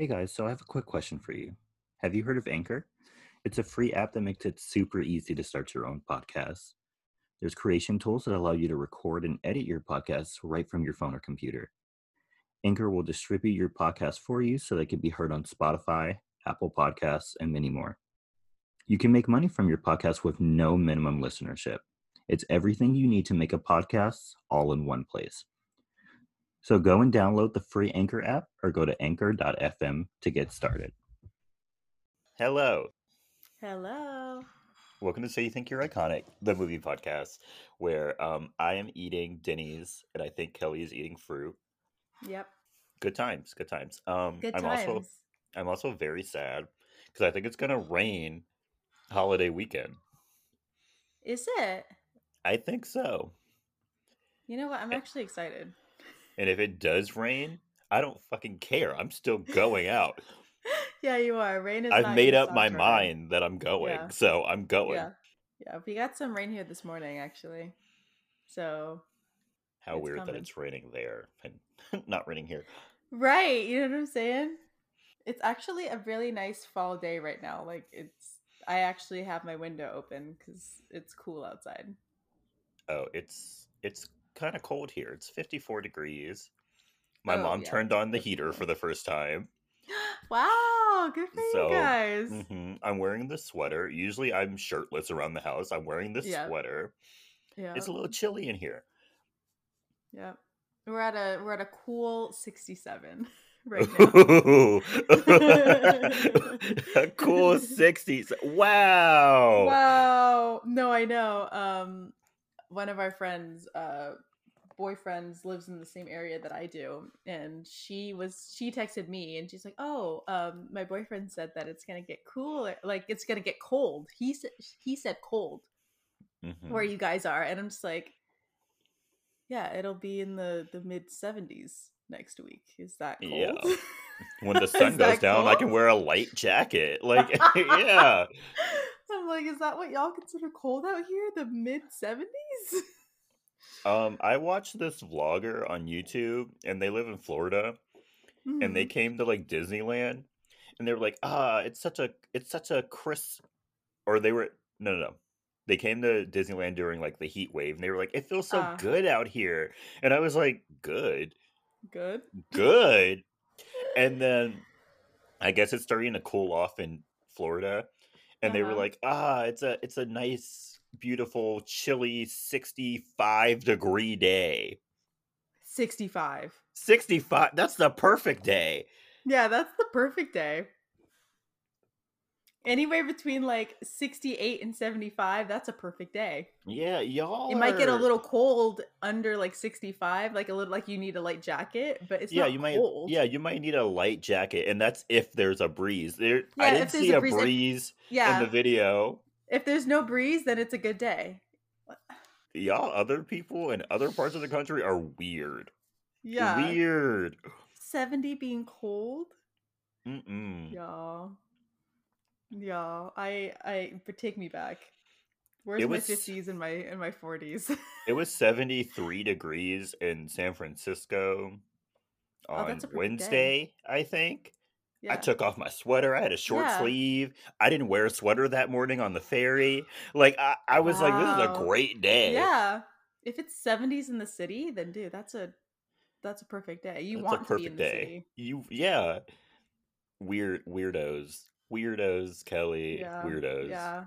Hey guys, so I have a quick question for you. Have you heard of Anchor? It's a free app that makes it super easy to start your own podcast. There's creation tools that allow you to record and edit your podcasts right from your phone or computer. Anchor will distribute your podcast for you so they can be heard on Spotify, Apple Podcasts, and many more. You can make money from your podcast with no minimum listenership. It's everything you need to make a podcast all in one place. So go and download the free Anchor app or go to anchor.fm to get started. Hello. Hello. Welcome to So You Think You're Iconic, the movie podcast, where um, I am eating Denny's and I think Kelley is eating fruit. Yep. Good times, good times. Um, Good I'm times. also I'm also very sad because I think it's gonna rain holiday weekend. Is it? I think so. You know what? I'm actually excited. And if it does rain, I don't fucking care. I'm still going out. yeah, you are. Rain is. I've made up my mind that I'm going, Yeah. so I'm going. Yeah. Yeah. We got some rain here this morning, actually. So How weird that it's raining there and not raining here. right, you know what I'm saying? It's actually a really nice fall day right now. Like it's. I actually have my window open because it's cool outside. Oh, it's it's kind of cold here. It's 54 degrees. My Oh, mom yeah, turned on the heater for the first time. wow, good for So, you guys. hmm I'm wearing the sweater. Usually I'm shirtless around the house. I'm wearing this Yeah. sweater. Yeah. It's a little chilly in here. Yeah. We're at a we're at a cool 67 right now. A cool 60s. Wow. wow. No, I know. Um one of our friends uh boyfriends lives in the same area that I do and she was she texted me and she's like, "Oh, um my boyfriend said that it's to get cool, like it's to get cold." He said he said cold Mhm. where you guys are and I'm just like, "Yeah, it'll be in the the mid 70s next week. Is that cold?" Yeah. When the sun goes down, I can wear a light jacket. Like, yeah. I'm like, is that what y'all consider cold out here? The mid 70s? Um, I watched this vlogger on YouTube, and they live in Florida, and they Mhm. came to like Disneyland, and they were like, "Ah, it's such a, it's such a crisp," or they were no, no, no. They came to Disneyland during like the heat wave, and they were like, "It feels so Ah. good out here," and I was like, "Good, good. good," and then I guess it's starting to cool off in Florida, and they were Uh-huh. like, "Ah, it's a, it's a nice, beautiful, chilly, sixty-five degree day." 65. 65 that's the perfect day Yeah, that's the perfect day. Anywhere between like 68 and 75, that's a perfect day. yeah y'all It might get a little cold under like 65, like a little like you need a light jacket, but it's yeah not you might cold. yeah you might need a light jacket and that's if there's a breeze there i didn't see a a breeze, breeze, if- yeah. in the video If there's no breeze, then it's a good day. y'all other people in other parts of the country are weird Yeah. weird 70 being cold? Mm-mm. Y'all. Y'all. I I but take me back. Where's It my fifties and my and my forties? it was 73 degrees in san francisco Oh, on a perfect day. wednesday i think I took off my sweater. I had a short Yeah. sleeve. I didn't wear a sweater that morning on the ferry. Like I, I was like, this is a great day. Yeah. If it's seventies in the city, then dude, that's a that's a perfect day. You That's want a to be in perfect the day. city. You yeah. Weird weirdos. Weirdos, Kelley. Yeah. Weirdos. Yeah.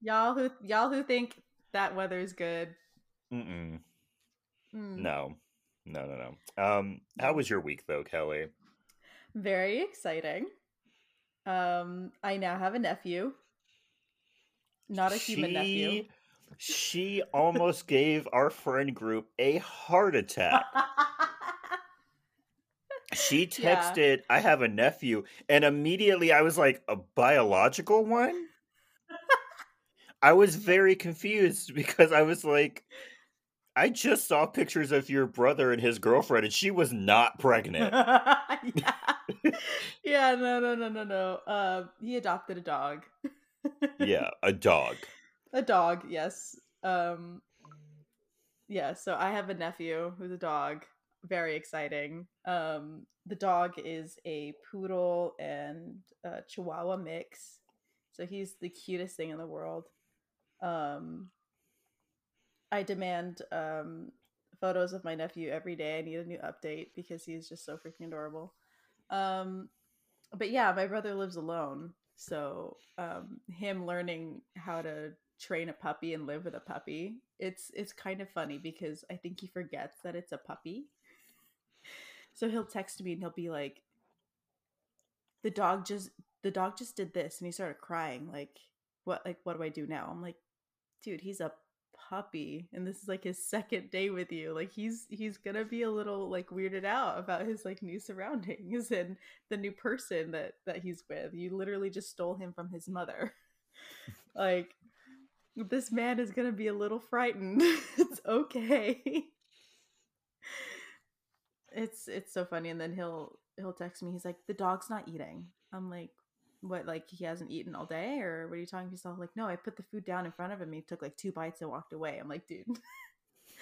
Y'all who y'all who think that weather's good. Mm-mm. mm, No. No, no, no. Um, how was your week though, Kelley? Very exciting. Um, I now have a nephew. Not a human nephew. She- almost gave our friend group a heart attack. She Yeah. texted, I have a nephew, and immediately I was like, a biological one? I was very confused because I was like, I just saw pictures of your brother and his girlfriend, and she was not pregnant. yeah. yeah, no, no, no, no, no. Uh, he adopted a dog. yeah, a dog. A dog, yes. Um, yeah. So I have a nephew who's a dog. very exciting. Um, the dog is a poodle and a chihuahua mix. So he's the cutest thing in the world. Um, I demand um, photos of my nephew every day. I need a new update because he's just so freaking adorable. Um, but yeah, my brother lives alone. So um, him learning how to train a puppy and live with a puppy, it's it's kind of funny because I think he forgets that it's a puppy. So he'll text me and he'll be like, "The dog just the dog just did this," and he started crying. Like, what? Like, what do I do now? I'm like, dude, he's a puppy and this is like his second day with you like he's he's gonna be a little like weirded out about his like new surroundings and the new person that that he's with. You literally just stole him from his mother. Like this man is gonna be a little frightened. It's okay. It's it's so funny and then he'll he'll text me he's like the dog's not eating. I'm like what like he hasn't eaten all day or what are you talking to yourself? Like no i put the food down in front of him he took like two bites and walked away. I'm like dude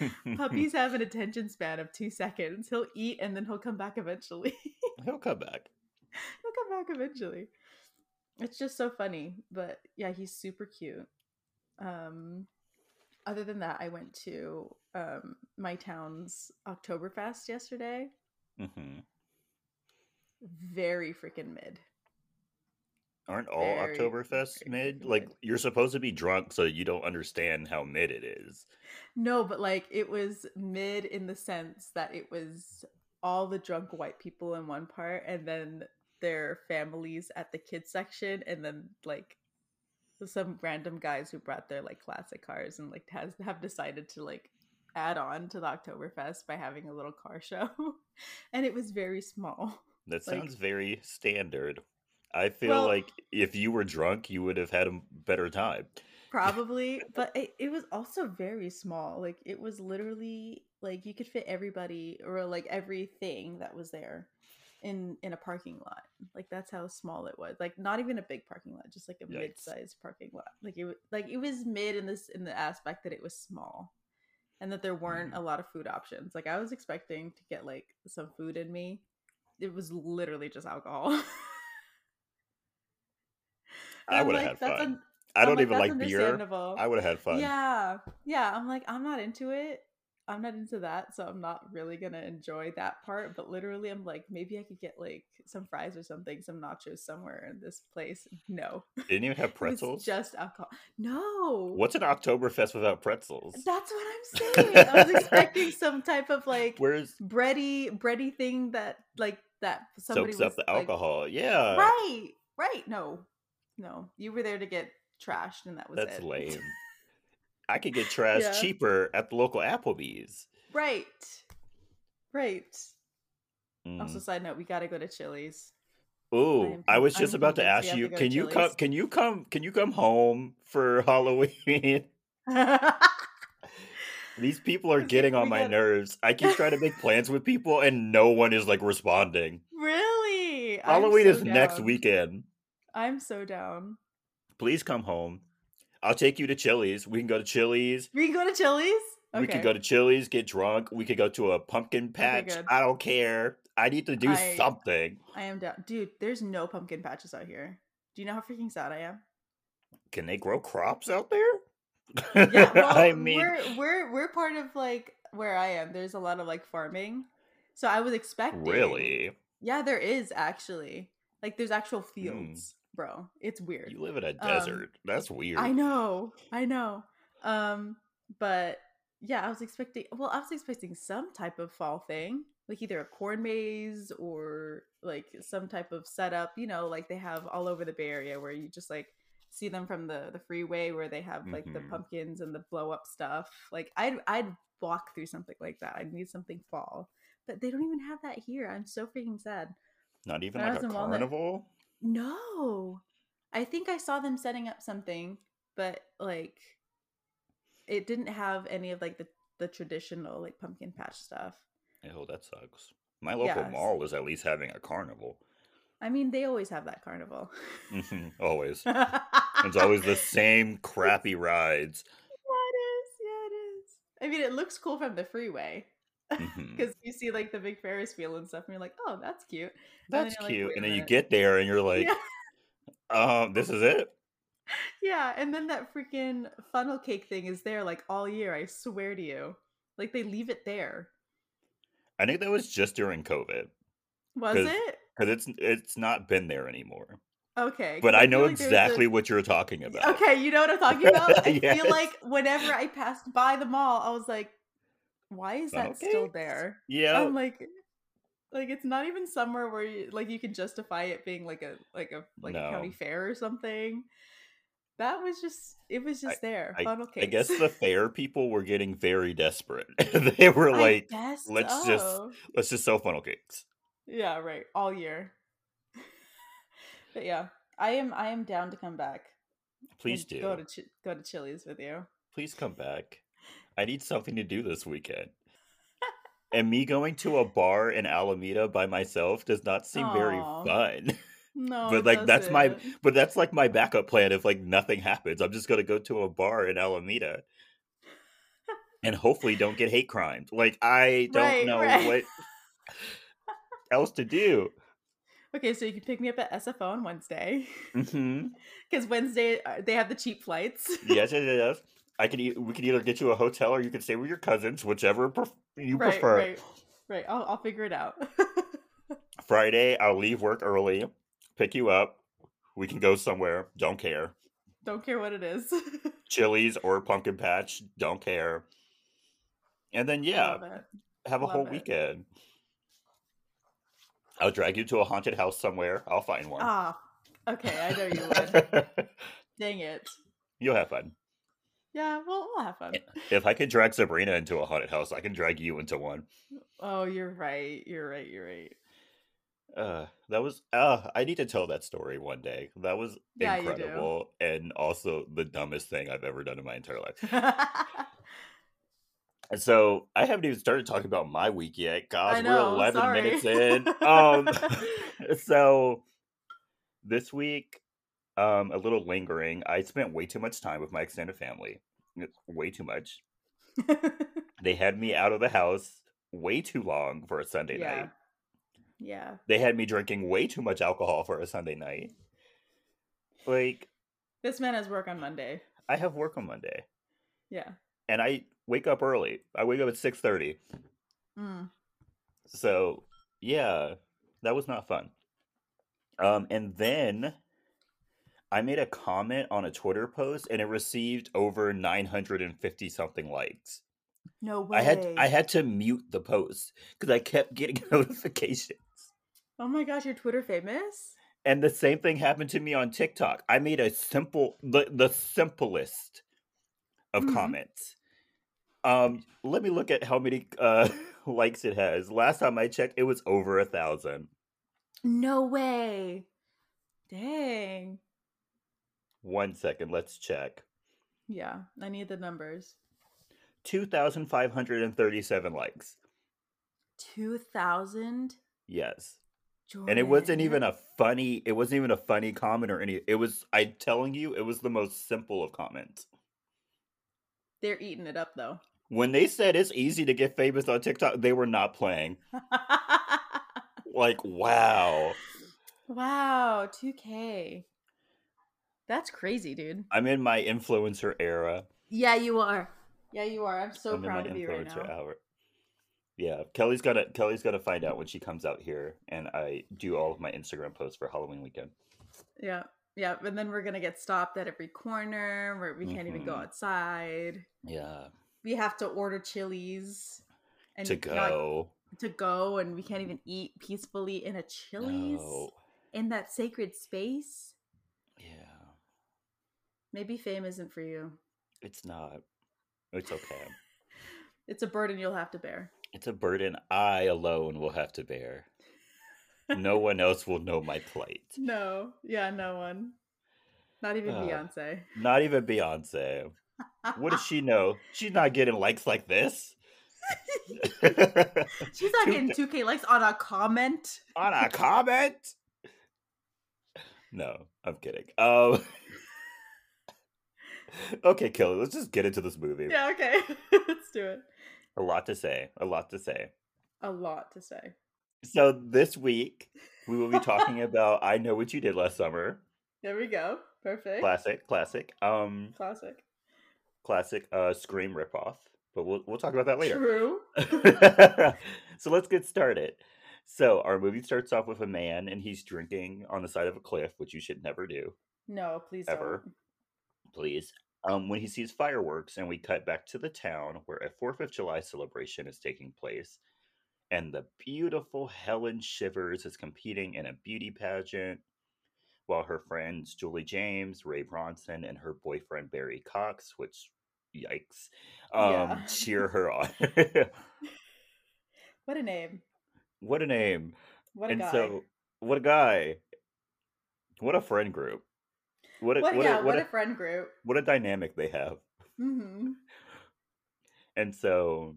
puppies have an attention span of two seconds. He'll eat and then he'll come back eventually. He'll come back. He'll come back eventually. It's just so funny but yeah he's super cute. Um other than that i went to um my town's oktoberfest yesterday. Mm-hmm. very freaking mid Aren't all very, Oktoberfest very mid? Like you're supposed to be drunk so you don't understand how mid it is. No, but like it was mid in the sense that it was all the drunk white people in one part and then their families at the kids section and then like some random guys who brought their like classic cars and like has have decided to like add on to the Oktoberfest by having a little car show. and it was very small. That sounds like, very standard. I feel well, like if you were drunk, you would have had a better time. Probably, but it, it was also very small. Like it was literally like you could fit everybody or like everything that was there in in a parking lot. Like that's how small it was. Like not even a big parking lot, just like a Yikes. mid-sized parking lot. Like it like it was mid in this in the aspect that it was small and that there weren't mm. a lot of food options. Like I was expecting to get like some food in me. It was literally just alcohol. I would have like, had fun. I don't like, even like beer. I would have had fun. Yeah, yeah. I'm like, I'm not into it. I'm not into that, so I'm not really gonna enjoy that part. But literally, I'm like, maybe I could get like some fries or something, some nachos somewhere in this place. No, didn't even have pretzels. just alcohol. No. What's an Oktoberfest without pretzels? That's what I'm saying. I was expecting some type of like where's bready bready thing that like that somebody soaks up the alcohol. Like, yeah. Right. Right. No, no, you were there to get trashed, and that was That's it. lame. I could get trashed yeah. cheaper at the local Applebee's. Right. Right. Mm. Also, side note, we got to go to Chili's. Oh, I, I, was just I'm about to ask you, to can you come can you come can you come home for Halloween? These people are getting on my nerves. I keep trying to make plans with people and no one is like responding. Really? Halloween so is down. next weekend. I'm so down. Please come home. I'll take you to Chili's. We can go to Chili's. We can go to Chili's. Okay. We could go to Chili's, get drunk. We could go to a pumpkin patch. Okay, I don't care. I need to do I, something. I am down, dude. There's no pumpkin patches out here. Do you know how freaking sad I am? Can they grow crops out there? yeah, well, I mean, we're we're we're part of like where I am. There's a lot of like farming, so I was expecting. Really? Yeah, there is actually. Like, there's actual hmm. fields bro. It's weird. You live in a um, desert. Um, That's weird. I know. I know. Um, but yeah, I was expecting. Well, I was expecting some type of fall thing, like either a corn maze or like some type of setup. You know, like they have all over the Bay Area, where you just like see them from the the freeway, where they have like mm-hmm. the pumpkins and the blow up stuff. Like I'd I'd walk through something like that. I need something fall, but they don't even have that here. I'm so freaking sad. Not even when like a carnival. Walnut, no. I think I saw them setting up something, but like it didn't have any of like the the traditional like pumpkin patch stuff. Oh, that sucks. My local yes. mall is at least having a carnival. I mean, they always have that carnival. Mm-hmm, always. it's always the same crappy rides. Yeah, it is. Yeah, it is. I mean, it looks cool from the freeway. Because you see like the big Ferris wheel and stuff, and you're like, oh, that's cute. That's like, cute. "Wait and then you get there and you're like, yeah, um, this is it? yeah, and then that freaking funnel cake thing is there like all year. I swear to you, like they leave it there. I think that was just during COVID. Was 'Cause- it? Because it's it's not been there anymore. Okay. But I feel know like there's a- exactly what you're talking about. Okay, you know what I'm talking about? I Yes. feel like whenever I passed by the mall, I was like, why is that Okay. still there? Yeah. I'm like like it's not even somewhere where you like you can justify it being like a like a like a county fair or something. That was just it was just there. Funnel cakes. I guess the fair people were getting very desperate. they were like, let's just- let's just sell funnel cakes. Yeah, right. All year. but yeah, I am I am down to come back. Please do. Go to Ch- go to Chili's with you. Please come back. I need something to do this weekend. and me going to a bar in Alameda by myself does not seem very fun. No, But, like, that's my- but that's like my backup plan if like nothing happens. I'm just gonna go to a bar in Alameda. And hopefully don't get hate crimes. Like I don't Right, know right. what else to do. Okay, so you can pick me up at SFO on Wednesday because Wednesday uh, they have the cheap flights. Yes, yes, yes. I can. E- we can either get you a hotel or you can stay with your cousins, whichever pref- you right, prefer. right, right. I'll I'll figure it out. Friday, I'll leave work early, pick you up. We can go somewhere. Don't care. Don't care what it is. Chili's or pumpkin patch. Don't care. And then yeah, have a whole it. weekend. I'll drag you to a haunted house somewhere. I'll find one. Ah, okay. I know you would. Dang it. You'll have fun. Yeah, well, we'll have fun. If I could drag Sabrina into a haunted house, I can drag you into one. Oh, you're right. You're right. You're right. Uh, that was uh I need to tell that story one day. That was Yeah, incredible and also the dumbest thing I've ever done in my entire life. And so I haven't even started talking about my week yet. Gosh, know, we're 11 sorry. minutes in. Um so this week um a little lingering. I spent way too much time with my extended family. Way too much. They had me out of the house way too long for a Sunday yeah. night. Yeah. They had me drinking way too much alcohol for a Sunday night. Like This man has work on Monday. I have work on Monday Yeah. and I wake up early. I wake up at 6:30. Mm. So, yeah, that was not fun. Um and then I made a comment on a Twitter post and it received over 950 something likes. No way. I had I had to mute the post cuz I kept getting notifications. Oh my gosh, you're Twitter famous? And the same thing happened to me on TikTok. I made a simple, the, the simplest of Mhm. comments. Um, let me look at how many uh, likes it has. Last time I checked, it was over a thousand. No way. Dang. One second, let's check. Yeah, I need the numbers. Two thousand five hundred and thirty-seven likes. 2000? Yes, and it wasn't even a funny. It wasn't even a funny comment or any. It was. I'm telling you, it was the most simple of comments. They're eating it up though. When they said it's easy to get famous on TikTok, they were not playing. Like, wow. wow, 2K. That's crazy, dude. I'm in my influencer era. Yeah, you are. Yeah, you are. I'm so I'm in my proud of you right influencer now. hour. Yeah, Kelley's gonna Kelley's gonna find out when she comes out here, and I do all of my Instagram posts for Halloween weekend. Yeah. Yeah, and then we're gonna get stopped at every corner where we can't even go Mhm. outside. Yeah, We have to order Chili's and to not- go. to go, and we can't even eat peacefully in a Chili's No. in that sacred space. Yeah, Maybe fame isn't for you. it's not. It's okay. It's a burden you'll have to bear. it's a burden I alone will have to bear. No one else will know my plight. No, yeah, no one. Not even Uh, Beyonce. Not even Beyonce. What does she know? She's not getting likes like this. She's not getting 2K likes on a comment. on a comment. No, I'm kidding. Um, okay, Kelley, let's just get into this movie. Yeah, okay. Let's do it. A lot to say. A lot to say. A lot to say. So this week we will be talking about I Know What You Did Last Summer. There we go. Perfect. Classic, classic. Um Classic. classic uh Scream ripoff. But we'll we'll talk about that later. True. so let's get started. So our movie starts off with a man and he's drinking on the side of a cliff, which you should never do, No, please Ever. don't. Please. Um, when he sees fireworks, and we cut back to the town where a Fourth of July celebration is taking place, and the beautiful Helen Shivers is competing in a beauty pageant, while her friends Julie James, Ray Bronson, and her boyfriend Barry Cox, which yikes, um, Yeah. cheer her on. What a name. what a name! What a and guy. so what a guy what a friend group what a what, what, yeah, a, what, what a, a friend group. what a dynamic they have hmm and so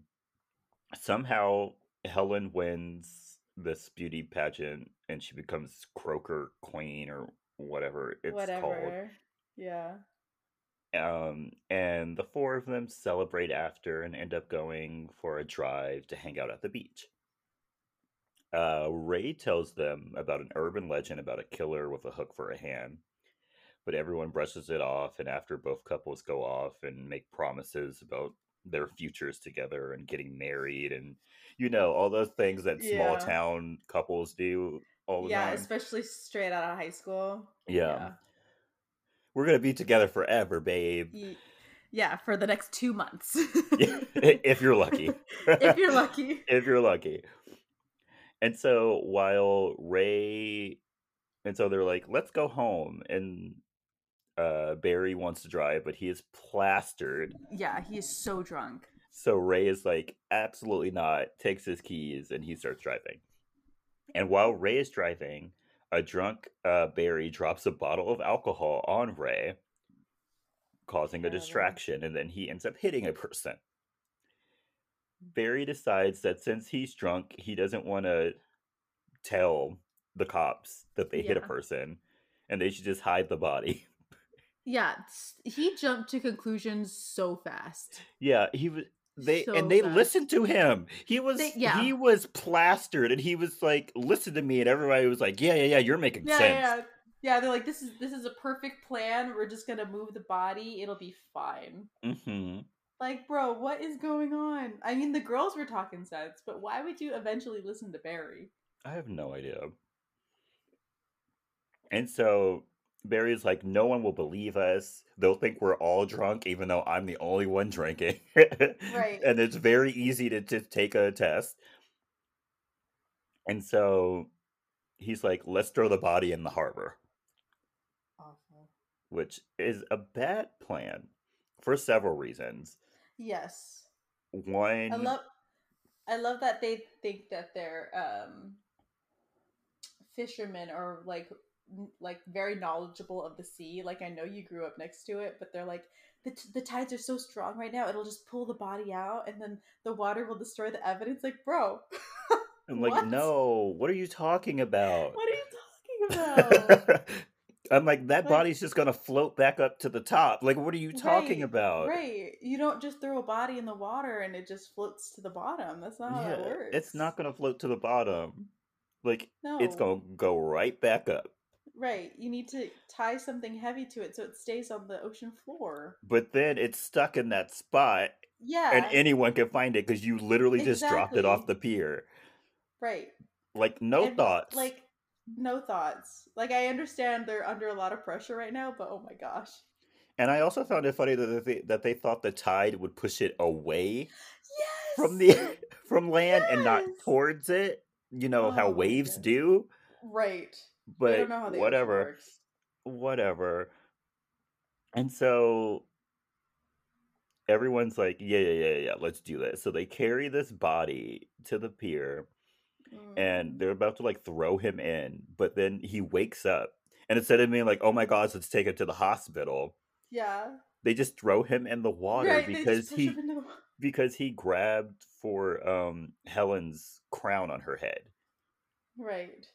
somehow helen wins this beauty pageant and she becomes croaker queen or whatever it's Whatever. Yeah. um and the four of them celebrate after and end up going for a drive to hang out at the beach uh, Ray tells them about an urban legend about a killer with a hook for a hand, but everyone brushes it off. And after both couples go off and make promises about their futures together and getting married, and you know, all those things that small town couples do all the Yeah, time. especially straight out of high school. Yeah. We're going to be together forever, babe. Ye- Yeah, for the next two months. if you're lucky. if you're lucky. if you're lucky. And so while Ray and so they're like, let's go home. And uh Barry wants to drive, but he is plastered. Yeah, he is so drunk. So Ray is like, absolutely not, takes his keys and he starts driving. And while Ray is driving, a drunk uh Barry drops a bottle of alcohol on Ray, causing a distraction, and then he ends up hitting a person. Barry decides that since he's drunk, he doesn't want to tell the cops that they hit a person and they should just hide the body. Yeah, he jumped to conclusions so fast. yeah, he was they So and they fast. listened to him. He was They- yeah. he was plastered and he was like, "Listen to me." And everybody was like, "Yeah, yeah, yeah, you're making Yeah, sense." yeah. Yeah, they're like, this is this is a perfect plan. We're just gonna move the body. It'll be fine. Mhm. Like, bro, what is going on? I mean, the girls were talking sense, but why would you eventually listen to Barry? I have no idea. And so Barry's like, no one will believe us. They'll think we're all drunk, even though I'm the only one drinking. Right. And it's very easy to just take a test. And so he's like, let's throw the body in the harbor, Awful. which is a bad plan for several reasons. Yes. One, I love I love that they think that they're um fishermen or like like very knowledgeable of the sea. Like I know you grew up next to it, but they're like the, t- the tides are so strong right now it'll just pull the body out and then the water will destroy the evidence like bro I'm like, what? no, what are you talking about? what are you talking about I'm like, that Like- body's just gonna float back up to the top. Like, what are you talking Right, about? right you don't just throw a body in the water and it just floats to the bottom that's not how that Yeah, works it's not gonna float to the bottom. Like, no it's gonna go right back up. Right. You need to tie something heavy to it so it stays on the ocean floor. But then it's stuck in that spot, Yeah. and anyone can find it because you literally just dropped it off the pier. right. Like, no And, thoughts. Like no thoughts. Like I understand they're under a lot of pressure right now, but oh my gosh. and I also found it funny that they that they thought the tide would push it away Yes. from the from land and not towards it. You know how Oh my waves do. right. But don't know how the whatever. works. whatever. And so everyone's like, yeah, yeah, yeah, yeah, let's do this. So they carry this body to the pier and Mm. they're about to like throw him in, but then he wakes up. And instead of being like, oh my gosh, let's take him to the hospital, yeah. they just throw him in the water right, because he the because he grabbed for um Helen's crown on her head. Right.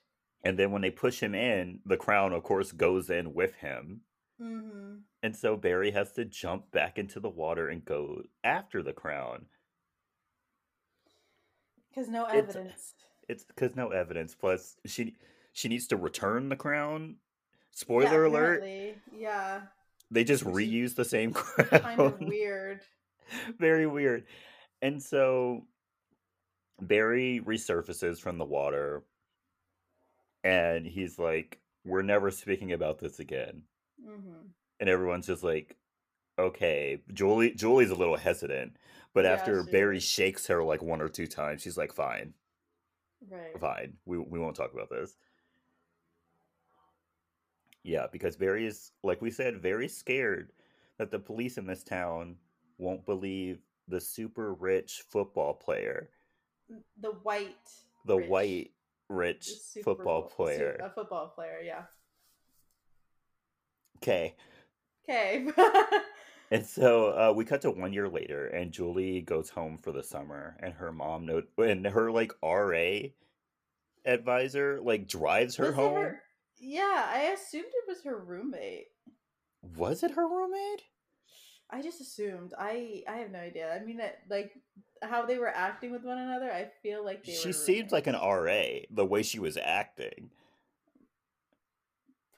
And then when they push him in, the crown of course goes in with him. Mm-hmm. And so Barry has to jump back into the water and go after the crown. Because no evidence. It's because no evidence. Plus, she she needs to return the crown. Yeah, Spoiler alert. Yeah. they just which reuse the same crown. Kind of weird. Very weird. And so Barry resurfaces from the water, and he's like, "We're never speaking about this again." hmm and everyone's just like, okay. Julie Julie's a little hesitant, but Yeah, after Barry is. shakes her like one or two times, she's like, fine, Right. fine. We we won't talk about this. Yeah, because Barry is, like we said, very scared that the police in this town won't believe the super rich football player, The white. the rich- white rich football Bowl- player. A football player, yeah. Okay. Okay. And so uh, we cut to one year later, and Julie goes home for the summer, and her mom note and her like RA advisor like drives her Was home. Yeah, I assumed it was her roommate. Was it her roommate? I just assumed. I I have no idea. I mean that like how they were acting with one another. I feel like they She seemed like an. RA the way she was acting.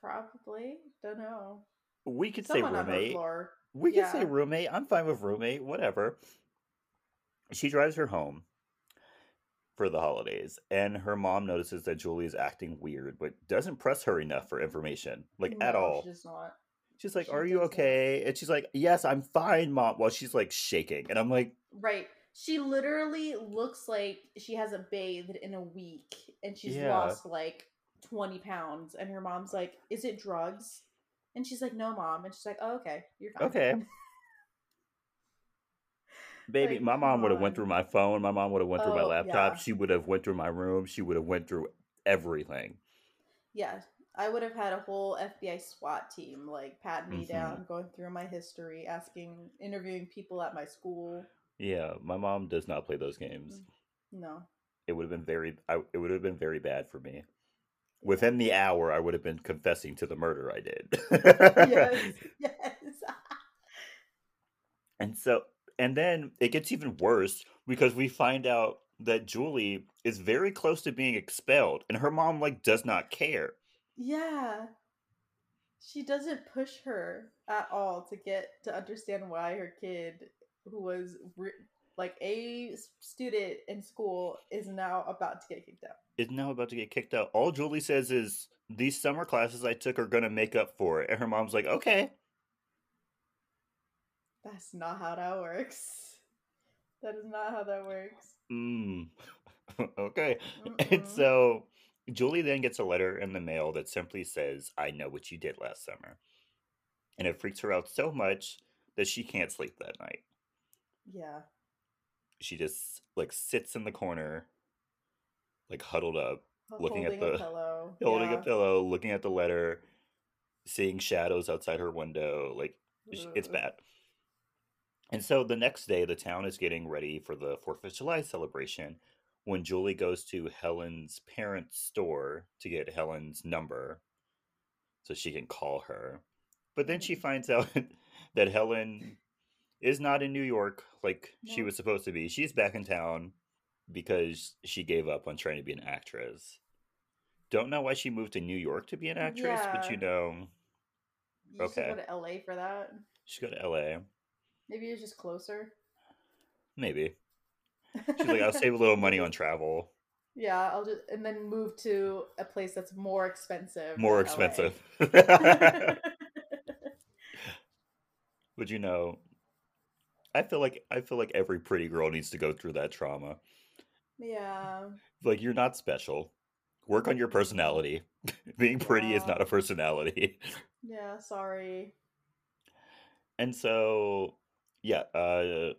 Probably. Don't know. We could Someone say roommate. We could say roommate. I'm fine with roommate. Whatever. She drives her home for the holidays, and her mom notices that Julie is acting weird, but doesn't press her enough for information, like at all. She's not. She's like, She "Are you not. okay?" And she's like, "Yes, I'm fine, mom." While she's like shaking, and I'm like, Right. She literally looks like she hasn't bathed in a week and she's Yeah. lost like 20 pounds. And her mom's like, Is it drugs? And she's like, No, mom. And she's like, Oh, okay. You're fine. "Okay, baby." Like, my mom would have went through my phone. My mom would have went through my Oh, laptop. yeah. She would have went through my room. She would have went through everything. Yeah. I would have had a whole FBI SWAT team like pat me Mhm. down, going through my history, asking, interviewing people at my school. Yeah, my mom does not play those games. Mm, no. It would have been very. I, it would have been very bad for me. Within the hour, I would have been confessing to the murder I did. yes. Yes. And so, and then it gets even worse because we find out that Julie is very close to being expelled, and her mom like does not care. Yeah. She doesn't push her at all to get to understand why her kid, who was re- like a student in school, is now about to get kicked out. Is now about to get kicked out. All Julie says is, "These summer classes I took are gonna make up for it," and her mom's like, "Okay." That's not how that works. That is not how that works. Mm. okay. And Mm-mm. so Julie then gets a letter in the mail that simply says, I know what you did last summer. And it freaks her out so much that she can't sleep that night. Yeah. She just like sits in the corner, like huddled up, H- Looking at the- pillow. holding yeah. a pillow, looking at the letter, seeing shadows outside her window. Like sh- it's bad. And so the next day, the town is getting ready for the Fourth of July celebration when Julie goes to Helen's parents' store to get Helen's number so she can call her. But then she Mhm. finds out that Helen is not in New York like she was supposed to be. She's back in town because she gave up on trying to be an actress. Don't know why she moved to New York to be an actress, but you know, You okay. go to LA for that. she go to LA. Maybe it's just closer. Maybe. She's like, I'll save a little money on travel. Yeah, I'll just and then move to a place that's more expensive. More expensive. Would you know, I feel like I feel like every pretty girl needs to go through that trauma. yeah. Like you're not special. Work on your personality. Being pretty is not a personality. Yeah, sorry. And so, yeah, uh,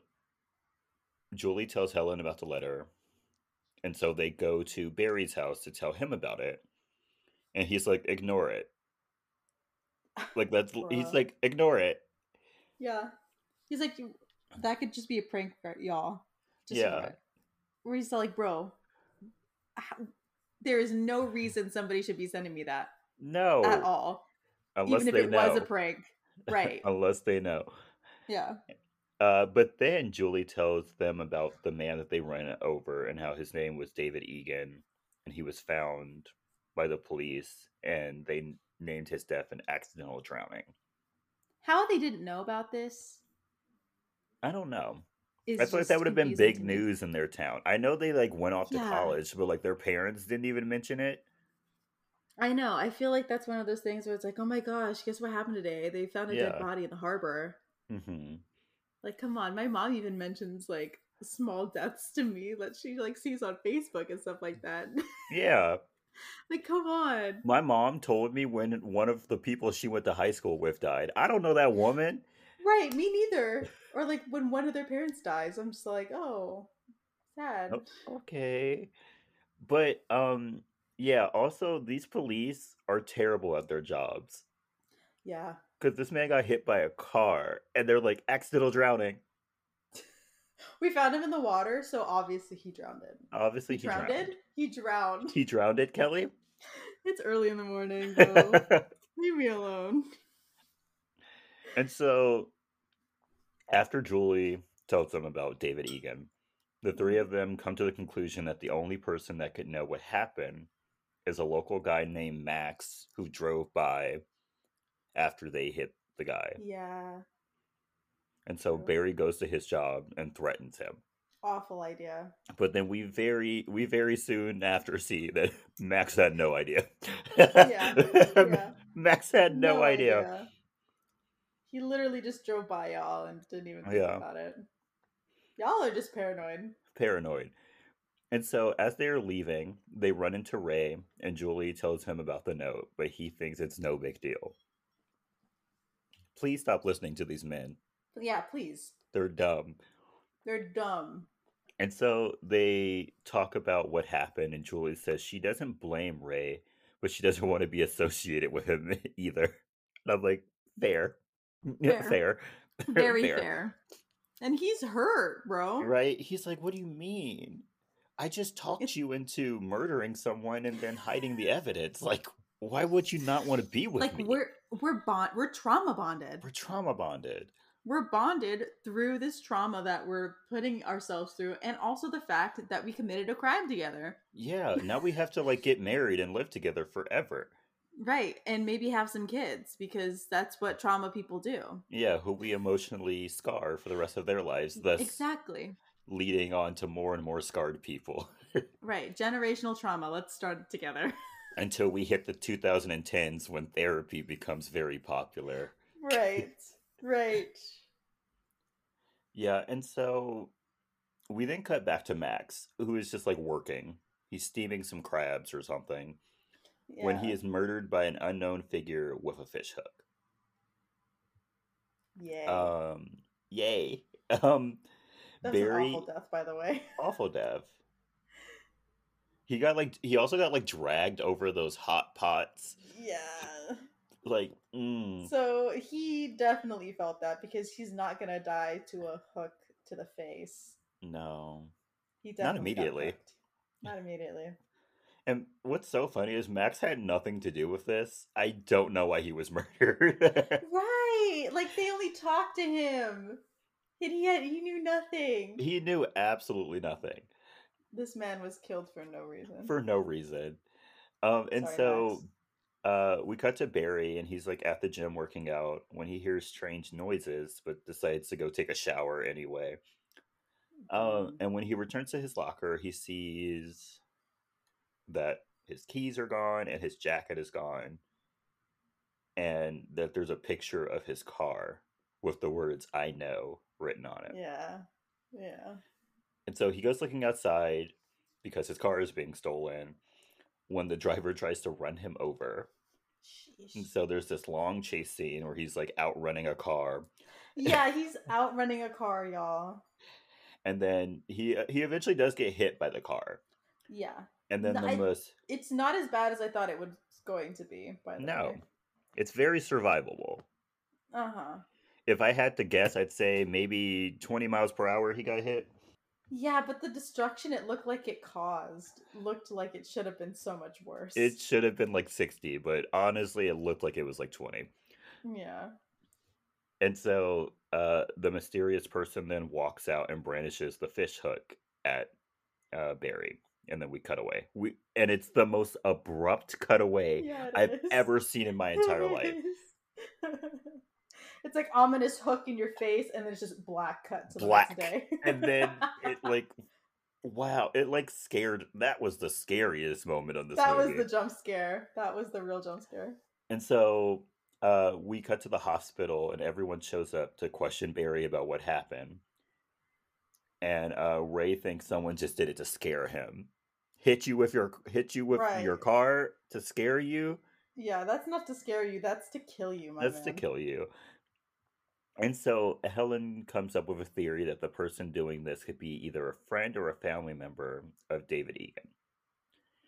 Julie tells Helen about the letter. And so they go to Barry's house to tell him about it. And he's like, ignore it. Like, that's, he's like, ignore it. Yeah. He's like, "You- that could just be a prank, for y'all. Just Yeah. ignore it." Where he's like, bro, there is no reason somebody should be sending me that No. at all, Unless even if it know. was a prank. Right. Unless they know. yeah. Uh, but then Julie tells them about the man that they ran over and how his name was David Egan, and he was found by the police, and they named his death an accidental drowning. How they didn't know about this I don't know. I feel like that would have been big news in their town. I know they like went off to Yeah. college, but like their parents didn't even mention it. I know. I feel like that's one of those things where it's like, oh my gosh, guess what happened today? They found a Yeah. dead body in the harbor. hmm Like, come on. My mom even mentions like small deaths to me that she like sees on Facebook and stuff like that. Yeah, like, come on. my mom told me when one of the people she went to high school with died. I don't know that woman. Right, me neither. Or like when one of their parents dies, I'm just like, oh, sad. Okay. But um yeah, also these police are terrible at their jobs. Yeah. Cuz this man got hit by a car and they're like accidental drowning. We found him in the water, so obviously he drowned. It. Obviously He he drowned. drowned. it? He drowned. He drowned it, Kelley. It's early in the morning, though. Leave me alone. and so after Julie tells them about David Egan, the three mm-hmm. of them come to the conclusion that the only person that could know what happened is a local guy named Max who drove by after they hit the guy. Yeah. And so Barry goes to his job and threatens him. Awful idea. But then we very we very soon after see that Max had no idea. Yeah, yeah. Max had no, idea. He literally just drove by y'all and didn't even think Yeah. about it. Y'all are just paranoid. Paranoid. And so as they're leaving, they run into Ray and Julie tells him about the note, but he thinks it's no big deal. Please stop listening to these men. Yeah, please. They're dumb. They're dumb. And so they talk about what happened, and Julie says she doesn't blame Ray, but she doesn't want to be associated with him either. And I'm like, fair. Yeah, Fair. fair. Very fair. And he's hurt, bro. Right? He's like, what do you mean? I just talked It's- you into murdering someone and then hiding the evidence. Like, why would you not want to be with like me? we're we're bond we're trauma bonded. We're trauma bonded. We're bonded through this trauma that we're putting ourselves through and also the fact that we committed a crime together. Yeah, now we have to like get married and live together forever. Right. And maybe have some kids because that's what trauma people do. Yeah, who we emotionally scar for the rest of their lives, thus Exactly. leading on to more and more scarred people Right. Generational trauma. Let's start it together. until we hit the 2010s when therapy becomes very popular. right. Right. Yeah, and so we then cut back to Max, who is just like working. He's steaming some crabs or something when he is murdered by an unknown figure with a fish hook. Yay. Um, yay. Um, That's very an awful death, by the way. awful death. He got like he also got like dragged over those hot pots. Yeah. Like, mm, So he definitely felt that because he's not gonna die to a hook to the face. no. He definitely got immediately. Not immediately. And what's so funny is Max had nothing to do with this. I don't know why he was murdered. Right. Like they only talked to him. And he had he knew nothing. he knew absolutely nothing This man was killed for no reason. for no reason. Um, and Sorry, so Max. uh, we cut to Barry, and he's like at the gym working out when he hears strange noises, but decides to go take a shower anyway. Um, and when he returns to his locker, he sees that his keys are gone and his jacket is gone, and that there's a picture of his car with the words "I know" written on it. Yeah. Yeah. And so he goes looking outside because his car is being stolen when the driver tries to run him over. And so there's this long chase scene where he's like outrunning a car Yeah, he's outrunning a car, y'all. and then he he eventually does get hit by the car. Yeah. And then No, the I- most It's not as bad as I thought it was going to be, by the no. way. It's very survivable. Uh-huh. If I had to guess, I'd say maybe 20 miles per hour he got hit. Yeah, but the destruction it looked like it caused looked like it should have been so much worse. It should have been like 60, but honestly it looked like it was like 20. yeah. And so uh, the mysterious person then walks out and brandishes the fish hook at uh, Barry, and then we cut away. We and it's the most abrupt cutaway Yeah, I've is. ever seen in my entire life. it's like ominous hook in your face, and then it's just black cut to the Black. next day. And then it like, wow, it like scared. That was the scariest moment on this that movie. was the jump scare. That was the real jump scare. And so uh, we cut to the hospital, and everyone shows up to question Barry about what happened. And uh, Ray thinks someone just did it to scare him, hit you with your hit you with your car to scare you. Yeah, that's not to scare you. That's to kill you, my That's to kill you. And so Helen comes up with a theory that the person doing this could be either a friend or a family member of David Egan.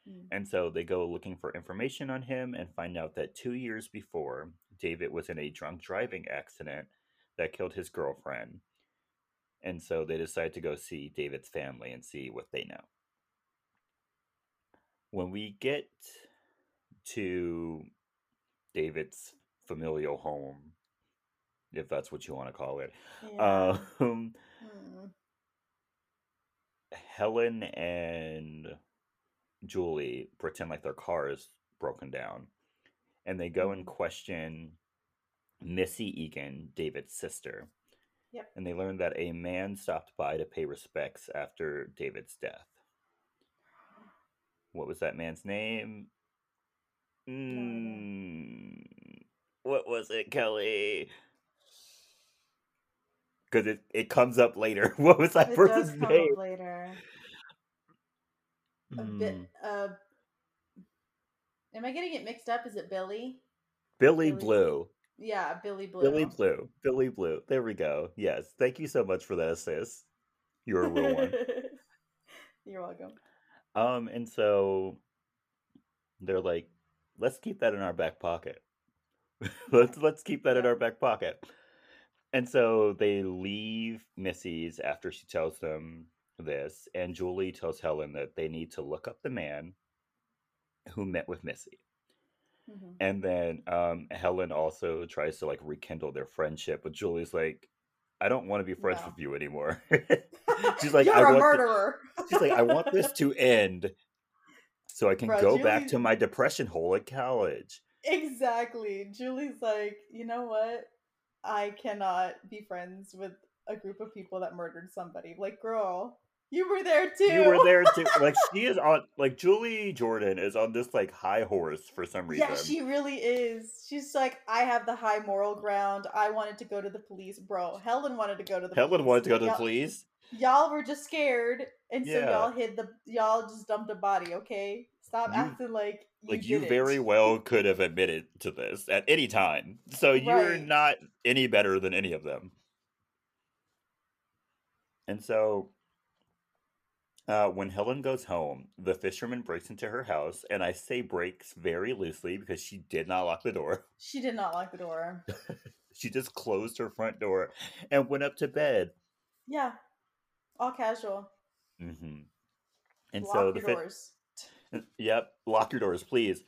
Mm. And so they go looking for information on him and find out that two years before, David was in a drunk driving accident that killed his girlfriend. And so they decide to go see David's family and see what they know. When we get to David's familial home, if that's what you want to call it, Yeah. um, Mm. Helen and Julie pretend like their car is broken down. And they go and Mhm. question Missy Egan, David's sister. Yep. And they learn that a man stopped by to pay respects after David's death. What was that man's name? Mm, what was it, Kelley? Because it, it comes up later. What was that It does person's come name? up later. A bit. Mm, Uh, am I getting it mixed up? Is it Billy? Billy Billy- Blue. Yeah, Billy Blue. Billy Blue. Billy Blue. There we go. Yes. Thank you so much for that assist. You're a real one. You're welcome. Um, and so they're like, let's keep that in our back pocket. let's let's keep that in our back pocket. And so they leave Missy's after she tells them this, and Julie tells Helen that they need to look up the man who met with Missy. Mhm. And then um, Helen also tries to like rekindle their friendship, but Julie's like, I don't want to be friends No. with you anymore. She's like, You're I a want murderer. She's like, I want this to end so I can Bro, go back to my depression hole at college. Exactly. Julie's like, you know what? I cannot be friends with a group of people that murdered somebody. Like, girl, you were there too. You were there too. Like she is on like Julie Jordan is on this like high horse for some reason. Yeah, she really is. She's like, I have the high moral ground. I wanted to go to the police, bro. Helen wanted to go to the Helen police. wanted to go to the Y'all- police. Y'all were just scared, and so Yeah. y'all hid the. Y'all just dumped a body. Okay, stop You- acting like you Like you very well could have admitted to this at any time. So you're not any better than any of them. And so uh, when Helen goes home, the fisherman breaks into her house, and I say breaks very loosely because she did not lock the door. She did not lock the door. She just closed her front door and went up to bed. Yeah, all casual. Mm-hmm. And lock so your the fi- doors. Yep, lock your doors, please.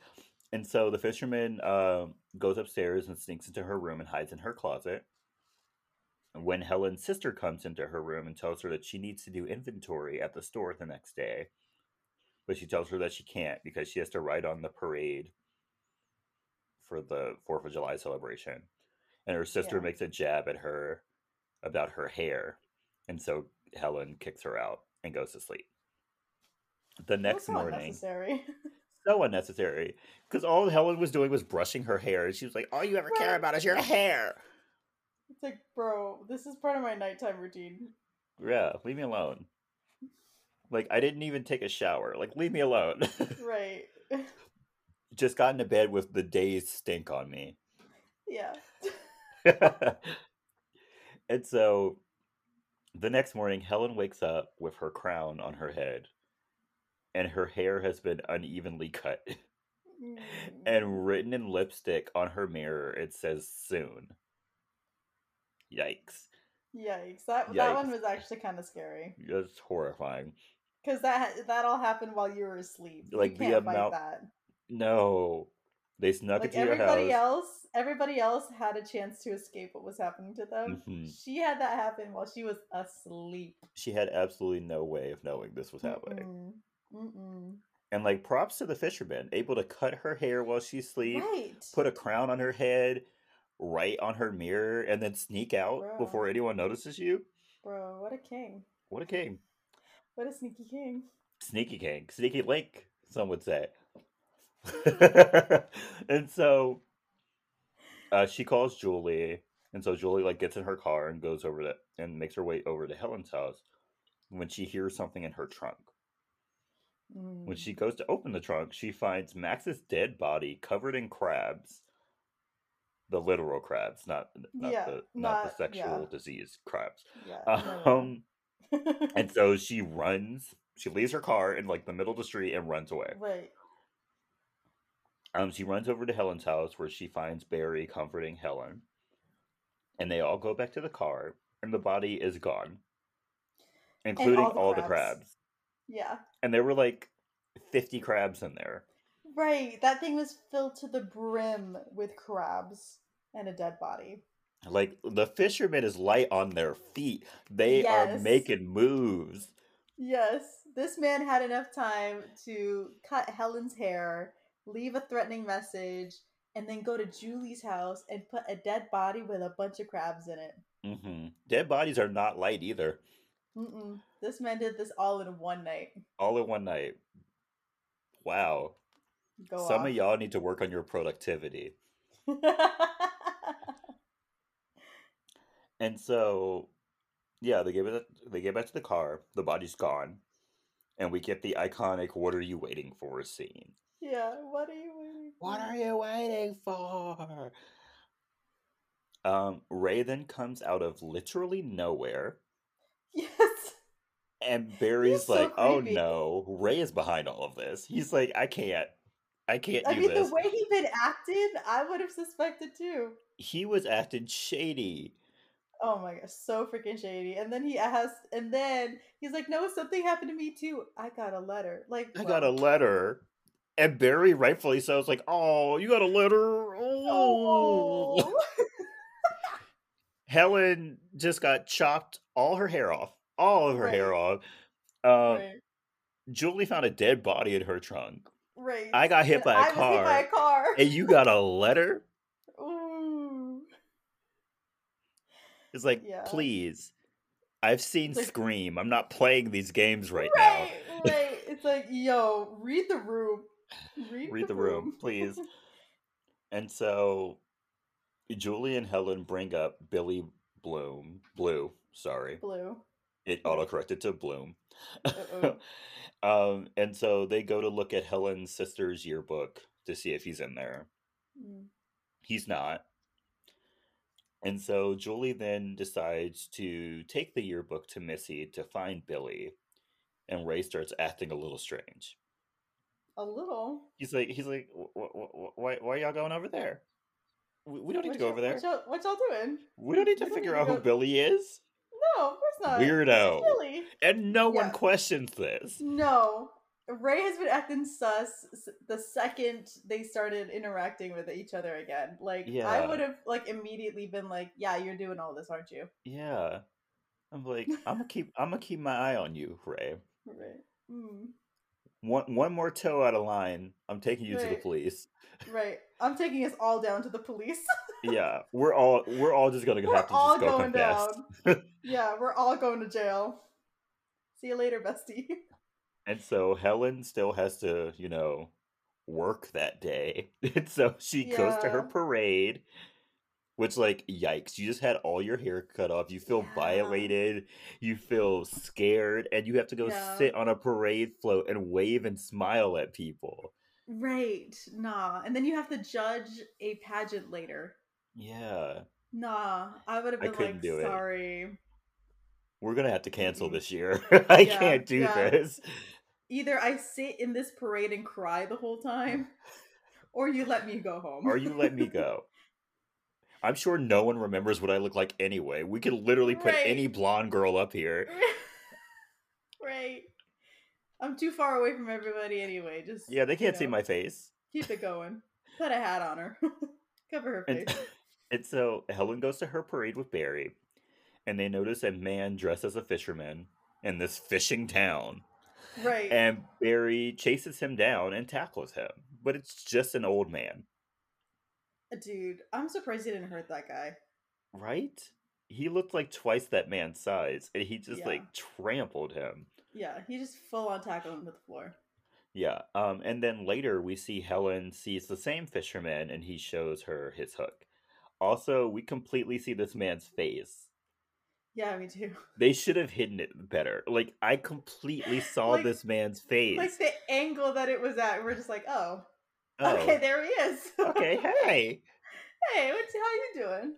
And so the fisherman uh, goes upstairs and sneaks into her room and hides in her closet. When Helen's sister comes into her room and tells her that she needs to do inventory at the store the next day, but she tells her that she can't because she has to ride on the parade for the Fourth of July celebration. And her sister Yeah. makes a jab at her about her hair, and so Helen kicks her out and goes to sleep. The next so morning, unnecessary. so unnecessary because all Helen was doing was brushing her hair, and she was like, "All you ever care about is your hair." It's like, bro, this is part of my nighttime routine. Yeah, leave me alone. Like I didn't even take a shower. Like leave me alone. Right. Just got into bed with the day's stink on me. yeah. and so the next morning, Helen wakes up with her crown on her head, and her hair has been unevenly cut. Mm. and written in lipstick on her mirror, it says soon. Yikes. Yikes! That that one was actually kind of scary That's horrifying. because that that all happened while you were asleep. Like, the amount- that. No. They snuck Like into your everybody house. else, everybody else had a chance to escape what was happening to them. Mhm. She had that happen while she was asleep. She had absolutely no way of knowing this was happening. Mm-mm. Mm-mm. And like props to the fisherman, able to cut her hair while she sleeps, Right. put a crown on her head, write on her mirror, and then sneak out Bruh. before anyone notices you. Bro, what a king. What a king. What a sneaky king. Sneaky king. Sneaky link, some would say. and so uh, she calls Julie, and so Julie like gets in her car and goes over to and makes her way over to Helen's house when she hears something in her trunk. When Mm. she goes to open the trunk, she finds Max's dead body covered in crabs. The literal crabs, not not Yeah, the not, the sexual yeah. disease crabs. Yeah. Um, and so she runs. She leaves her car in like the middle of the street and runs away. Right. Um, she runs over to Helen's house where she finds Barry comforting Helen, and they all go back to the car, and the body is gone, including all the all the crabs. crabs. Yeah. And there were like fifty crabs in there. Right. That thing was filled to the brim with crabs and a dead body. Like the fisherman is light on their feet. They are making moves. Yes. This man had enough time to cut Helen's hair, leave a threatening message, and then go to Julie's house and put a dead body with a bunch of crabs in it. hmm Dead bodies are not light either. Mm-mm. This man did this all in one night. All in one night. Wow. Go Some off. of y'all need to work on your productivity. And so, yeah, they give it. They get back to the car. The body's gone, and we get the iconic "What are you waiting for?" scene. yeah. What are you waiting What for? are you waiting for? Um, Ray then comes out of literally nowhere, Yes. and Barry's so like, "Oh no, Ray is behind all of this." He's like, "I can't, I can't I do mean, this." the way he been acting, I would have suspected too. He was acting shady. Oh my gosh, so freaking shady. And then he asked, and then he's like, "No, something happened to me too. I got a letter. Like, I got a letter. And Barry, rightfully so, is like, oh, you got a letter. Oh. Oh, Helen just got chopped all her hair off. All of her hair off. Uh, right, Julie found a dead body in her trunk. right. I got hit by a I hit by a car. And you got a letter? Ooh. It's like, Yeah. please. I've seen like- Scream. I'm not playing these games right, Right, right. It's like, yo, read the room. Read. Read the room, please. And so Julie and Helen bring up Billy Bloom. Blue, sorry. Blue. It autocorrected to Bloom. Um, and so they go to look at Helen's sister's yearbook to see if he's in there. Mm. He's not. And so Julie then decides to take the yearbook to Missy to find Billy. And Ray starts acting a little strange. A little. He's like, he's like, "Wh- wh- wh- why, why are y'all going over there? We, we don't need What to go over there. What y'all, what y'all doing? We don't need to we figure need to out who Billy is. No, of course not. Weirdo. Really? And no one questions this. No. Ray has been acting sus the second they started interacting with each other again. Like I would have like immediately been like, "Yeah, you're doing all this, aren't you?" Yeah. I'm like, I'm gonna keep I'm gonna keep my eye on you, Ray. Right. Mm. One one more toe out of line, I'm taking you to the police. Right. I'm taking us all down to the police. Yeah, we're all we're all just gonna we're have to all just go going down. yeah, we're all going to jail. See you later, bestie. And so Helen still has to, you know, work that day. And so she goes to her parade, which like yikes, you just had all your hair cut off. You feel Yeah. violated, you feel scared, and you have to go Yeah. sit on a parade float and wave and smile at people. Right. Nah. And then you have to judge a pageant later. Yeah. Nah. I would have I been couldn't like, do it. We're gonna have to cancel mm-hmm. this year. I Yeah, can't do yeah. this. Either I sit in this parade and cry the whole time, or you let me go home. Or you let me go. I'm sure no one remembers what I look like anyway. We could literally put Right. any blonde girl up here. right. I'm too far away from everybody anyway. Just Yeah, they can't see know, my face. keep it going. Put a hat on her. Cover her And, face. and so Helen goes to her parade with Barry, and they notice a man dressed as a fisherman in this fishing town. Right. And Barry chases him down and tackles him, but it's just an old man, Dude, I'm surprised he didn't hurt that guy. right? He looked like twice that man's size, and he just Yeah. like trampled him. Yeah, he just full on tackled him to the floor. Yeah. Um, and then later we see Helen sees the same fisherman and he shows her his hook. Also, we completely see this man's face. Yeah, me too. They should have hidden it better. Like I completely saw Like- this man's face. Like the angle that it was at, we're just like, oh, oh, okay, there he is. okay, hey. hey, what's how you doing?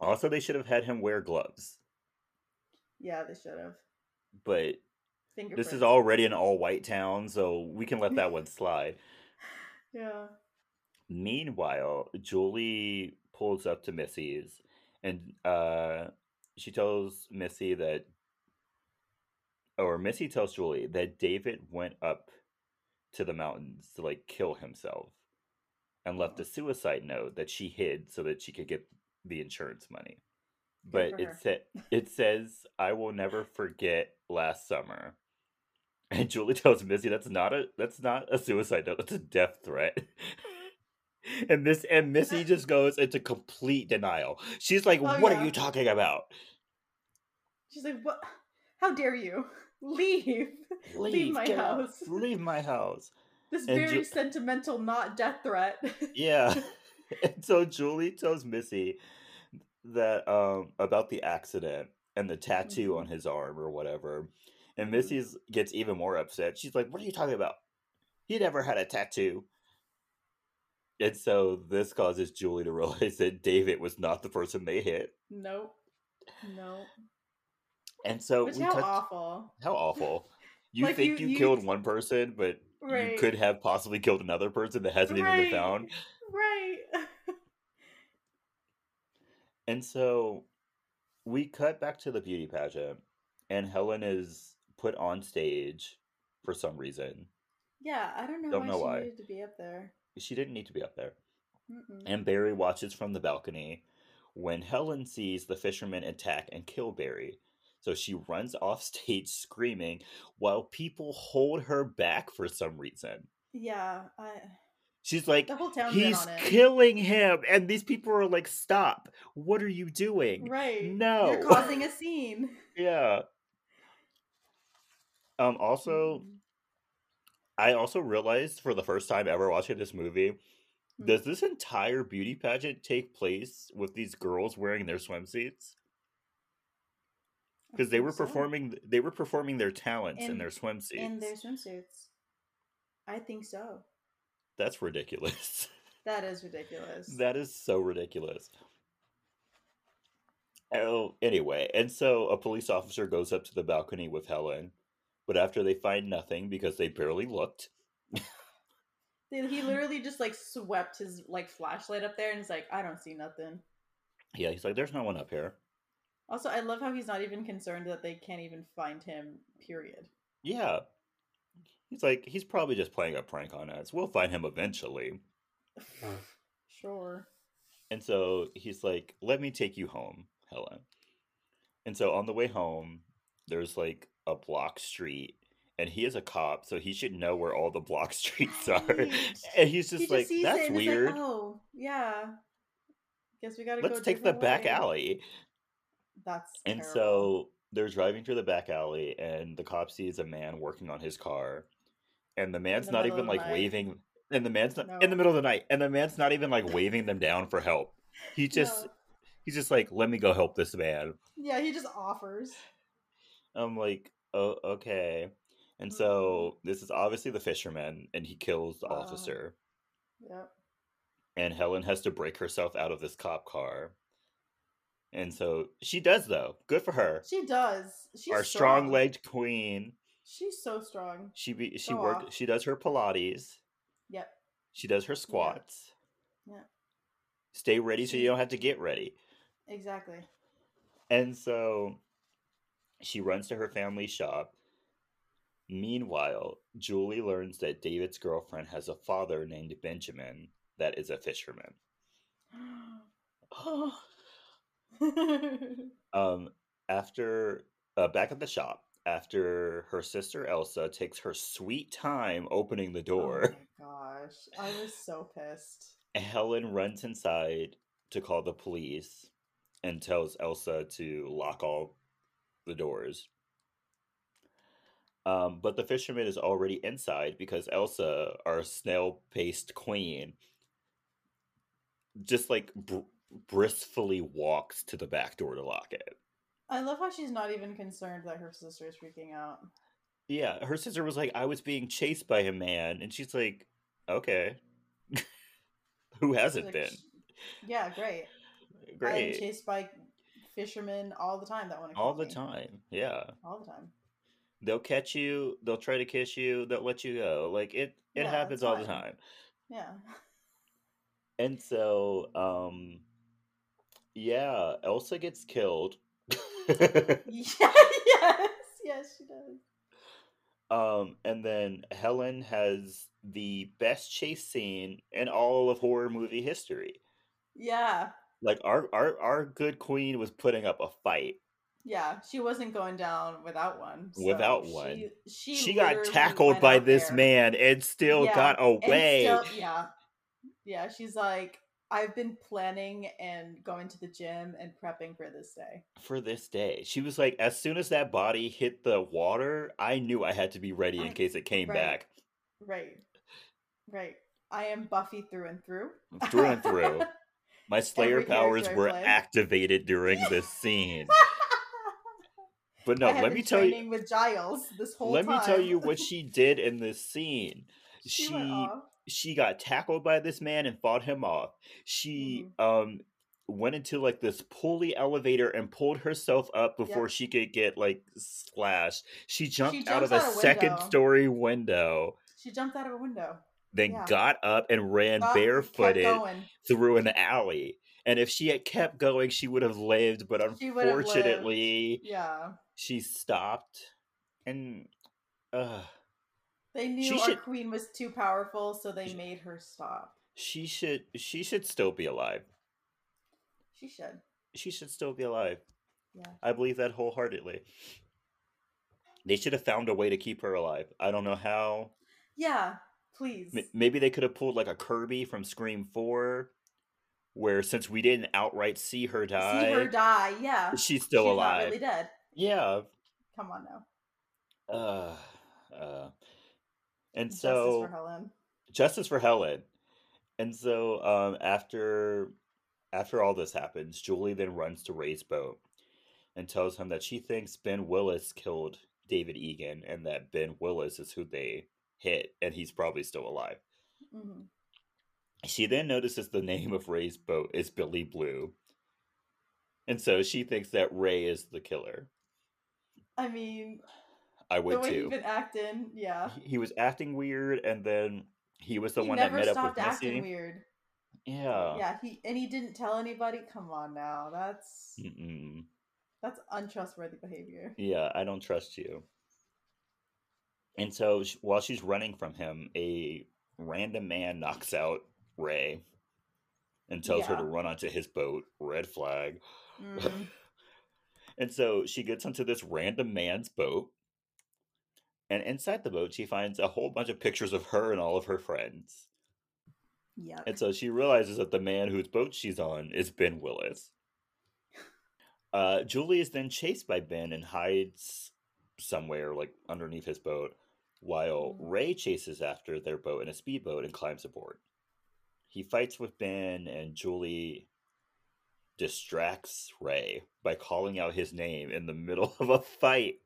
Also, they should have had him wear gloves. Yeah, they should have. But this is already an all-white town, so we can let that one slide. Yeah. Meanwhile, Julie pulls up to Missy's and uh, she tells Missy that, or Missy tells Julie that David went up to the mountains to like kill himself and left a suicide note that she hid so that she could get the insurance money. Good But it her. sa- it says, "I will never forget last summer." And Julie tells Missy that's not a that's not a suicide note. That's a death threat. and this and Missy just goes into complete denial. She's like, Oh, "What yeah. are you talking about? She's like, what? How dare you? Leave. Leave my get out. house." Leave my house." This And very Ju- sentimental, not death threat. Yeah. and so Julie tells Missy that um about the accident and the tattoo on his arm or whatever. And Mhm. Missy's gets even more upset. She's like, "What are you talking about? He never had a tattoo." And so this causes Julie to realize that David was not the person they hit. nope. Nope. And so Which we how cut- awful. how awful. You Like, think you- you, you- killed one person, but Right. you could have possibly killed another person that hasn't even been found. Right. And so we cut back to the beauty pageant, and Helen is put on stage for some reason. yeah, I don't know Don't why know she why. needed to be up there. She didn't need to be up there. Mm-mm. And Barry watches from the balcony when Helen sees the fishermen attack and kill Barry. So she runs off stage screaming while people hold her back for some reason. Yeah, I. She's like, The whole town's He's killing him. And these people are like, Stop. What are you doing? Right. No. You're causing a scene. Yeah. Um, also, Mm. I also realized for the first time ever watching this movie, Hmm. does this entire beauty pageant take place with these girls wearing their swimsuits? Because they were so. performing they were performing their talents in In- their swimsuits. in their swimsuits. I think so. That's ridiculous. That is ridiculous. that is so ridiculous. Oh, anyway, and so a police officer goes up to the balcony with Helen, but after they find nothing because they barely looked, he literally just like swept his like flashlight up there and he's like, I don't see nothing. yeah, he's like, "There's no one up here." Also, I love how he's not even concerned that they can't even find him. Period. Yeah. He's like, he's probably just playing a prank on us. We'll find him eventually. Sure. And so he's like, let me take you home, Helen. And so on the way home, there's like a block street, and he is a cop, so he should know where all the block streets are. Right. And he's just he like, just that's it and is weird. like, oh, yeah. Guess we gotta Let's go. take the different back alley. That's And terrible. so they're driving through the back alley, and the cop sees a man working on his car, and the man's the not even like night. waving. And the man's not in the middle of the night, and the man's not even like waving them down for help. He just No. he's just like, "Let me go help this man." yeah, he just offers. I'm like, "Oh, okay." And Mm-hmm. so this is obviously the fisherman, and he kills the Wow. officer. Yep. And Helen has to break herself out of this cop car. And so she does, though. Good for her. She does. She's Our strong. strong-legged queen. She's so strong. She be she Go work off. she does her Pilates. Yep. She does her squats. Yeah. Stay ready so you don't have to get ready. Exactly. And so she runs to her family shop. Meanwhile, Julie learns that David's girlfriend has a father named Benjamin that is a fisherman. um, after uh, back at the shop, after her sister Elsa takes her sweet time opening the oh door, my gosh. I was so pissed. Helen runs inside to call the police and tells Elsa to lock all the doors. Um, but the fisherman is already inside because Elsa, our snail paced queen, just like br- briskly walks to the back door to lock it. I love how she's not even concerned that her sister is freaking out. Yeah, her sister was like, I was being chased by a man. And she's like, okay. Who hasn't like, been? Yeah, great. I am Great. chased by fishermen all the time that want to All the time. Yeah. All the time. They'll catch you, they'll try to kiss you, they'll let you go. Like it it Yeah, happens all the time. Yeah. And so um yeah, Elsa gets killed. yeah. Yes. Yes, she does. um and then Helen has the best chase scene in all of horror movie history. Yeah. Like our our our good queen was putting up a fight. Yeah. She wasn't going down without one. so Without one. She, she, She got tackled by this there man and still Yeah, got away. still- yeah. Yeah. She's like, I've been planning and going to the gym and prepping for this day. for this day. She was like, as soon as that body hit the water, I knew I had to be ready in I- case it came right. back Right. Right. I am Buffy through and through. through and through. My Slayer powers were play. activated during this scene. But no, let me tell you. with Giles this whole Let time. me tell you what she did in this scene. she, She she got tackled by this man and fought him off. She Mm-hmm. um went into like this pulley elevator and pulled herself up before Yep. she could get like slashed. She jumped out of a out a second story window. She jumped out of a window. Then Yeah. got up and ran barefooted through an alley. And if she had kept going, she would have lived. But She lived. unfortunately, Yeah. she stopped. And uh, They knew She our should- queen was too powerful, so they made her stop. she should she should still be alive. She should. She should still be alive. Yeah. I believe that wholeheartedly. They should have found a way to keep her alive. I don't know how. Yeah. Please. M- Maybe they could have pulled like a Kirby from Scream Four, where since we didn't outright see her die, See her die. Yeah. she's still She's alive. Not really dead. Yeah, Come on now. Uh, uh, and Justice so for Helen. justice for Helen. And so um, after after all this happens, Julie then runs to Ray's boat and tells him that she thinks Ben Willis killed David Egan and that Ben Willis is who they hit and he's probably still alive. hmm She then notices the name of Ray's boat is Billy Blue. And so she thinks that Ray is the killer. I mean, I the would way too. he's been acting, yeah. He- He was acting weird and then he was the he one that met up with acting weird. Yeah. Yeah, he and he didn't tell anybody. Come on now, that's Mm-mm. that's untrustworthy behavior. Yeah, I don't trust you. And so sh- while she's running from him, a random man knocks out Ray and tells her to run onto his boat. Red flag. Mm, And so she gets onto this random man's boat. And inside the boat, she finds a whole bunch of pictures of her and all of her friends. yeah. And so she realizes that the man whose boat she's on is Ben Willis. Uh, Julie is then chased by Ben and hides somewhere, like underneath his boat, while Mm. Ray chases after their boat in a speedboat and climbs aboard. He fights with Ben, and Julie distracts Ray by calling out his name in the middle of a fight.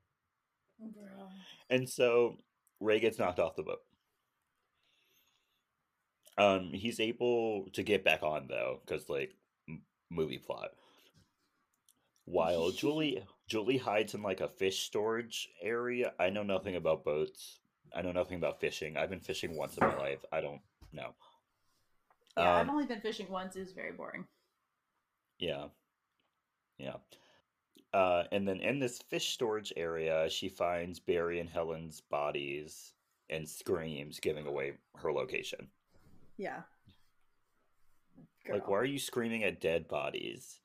Bro. And so Ray gets knocked off the boat. Um, he's able to get back on though, because like m- movie plot. While Julie Julie hides in like a fish storage area. I know nothing about boats. I know nothing about fishing. I've been fishing once in my life. I don't know. Yeah, I've Um, only been fishing once. It was very boring. Yeah. Yeah. Uh, and then in this fish storage area, she finds Barry and Helen's bodies and screams, giving away her location. Yeah. Like, why are you screaming at dead bodies?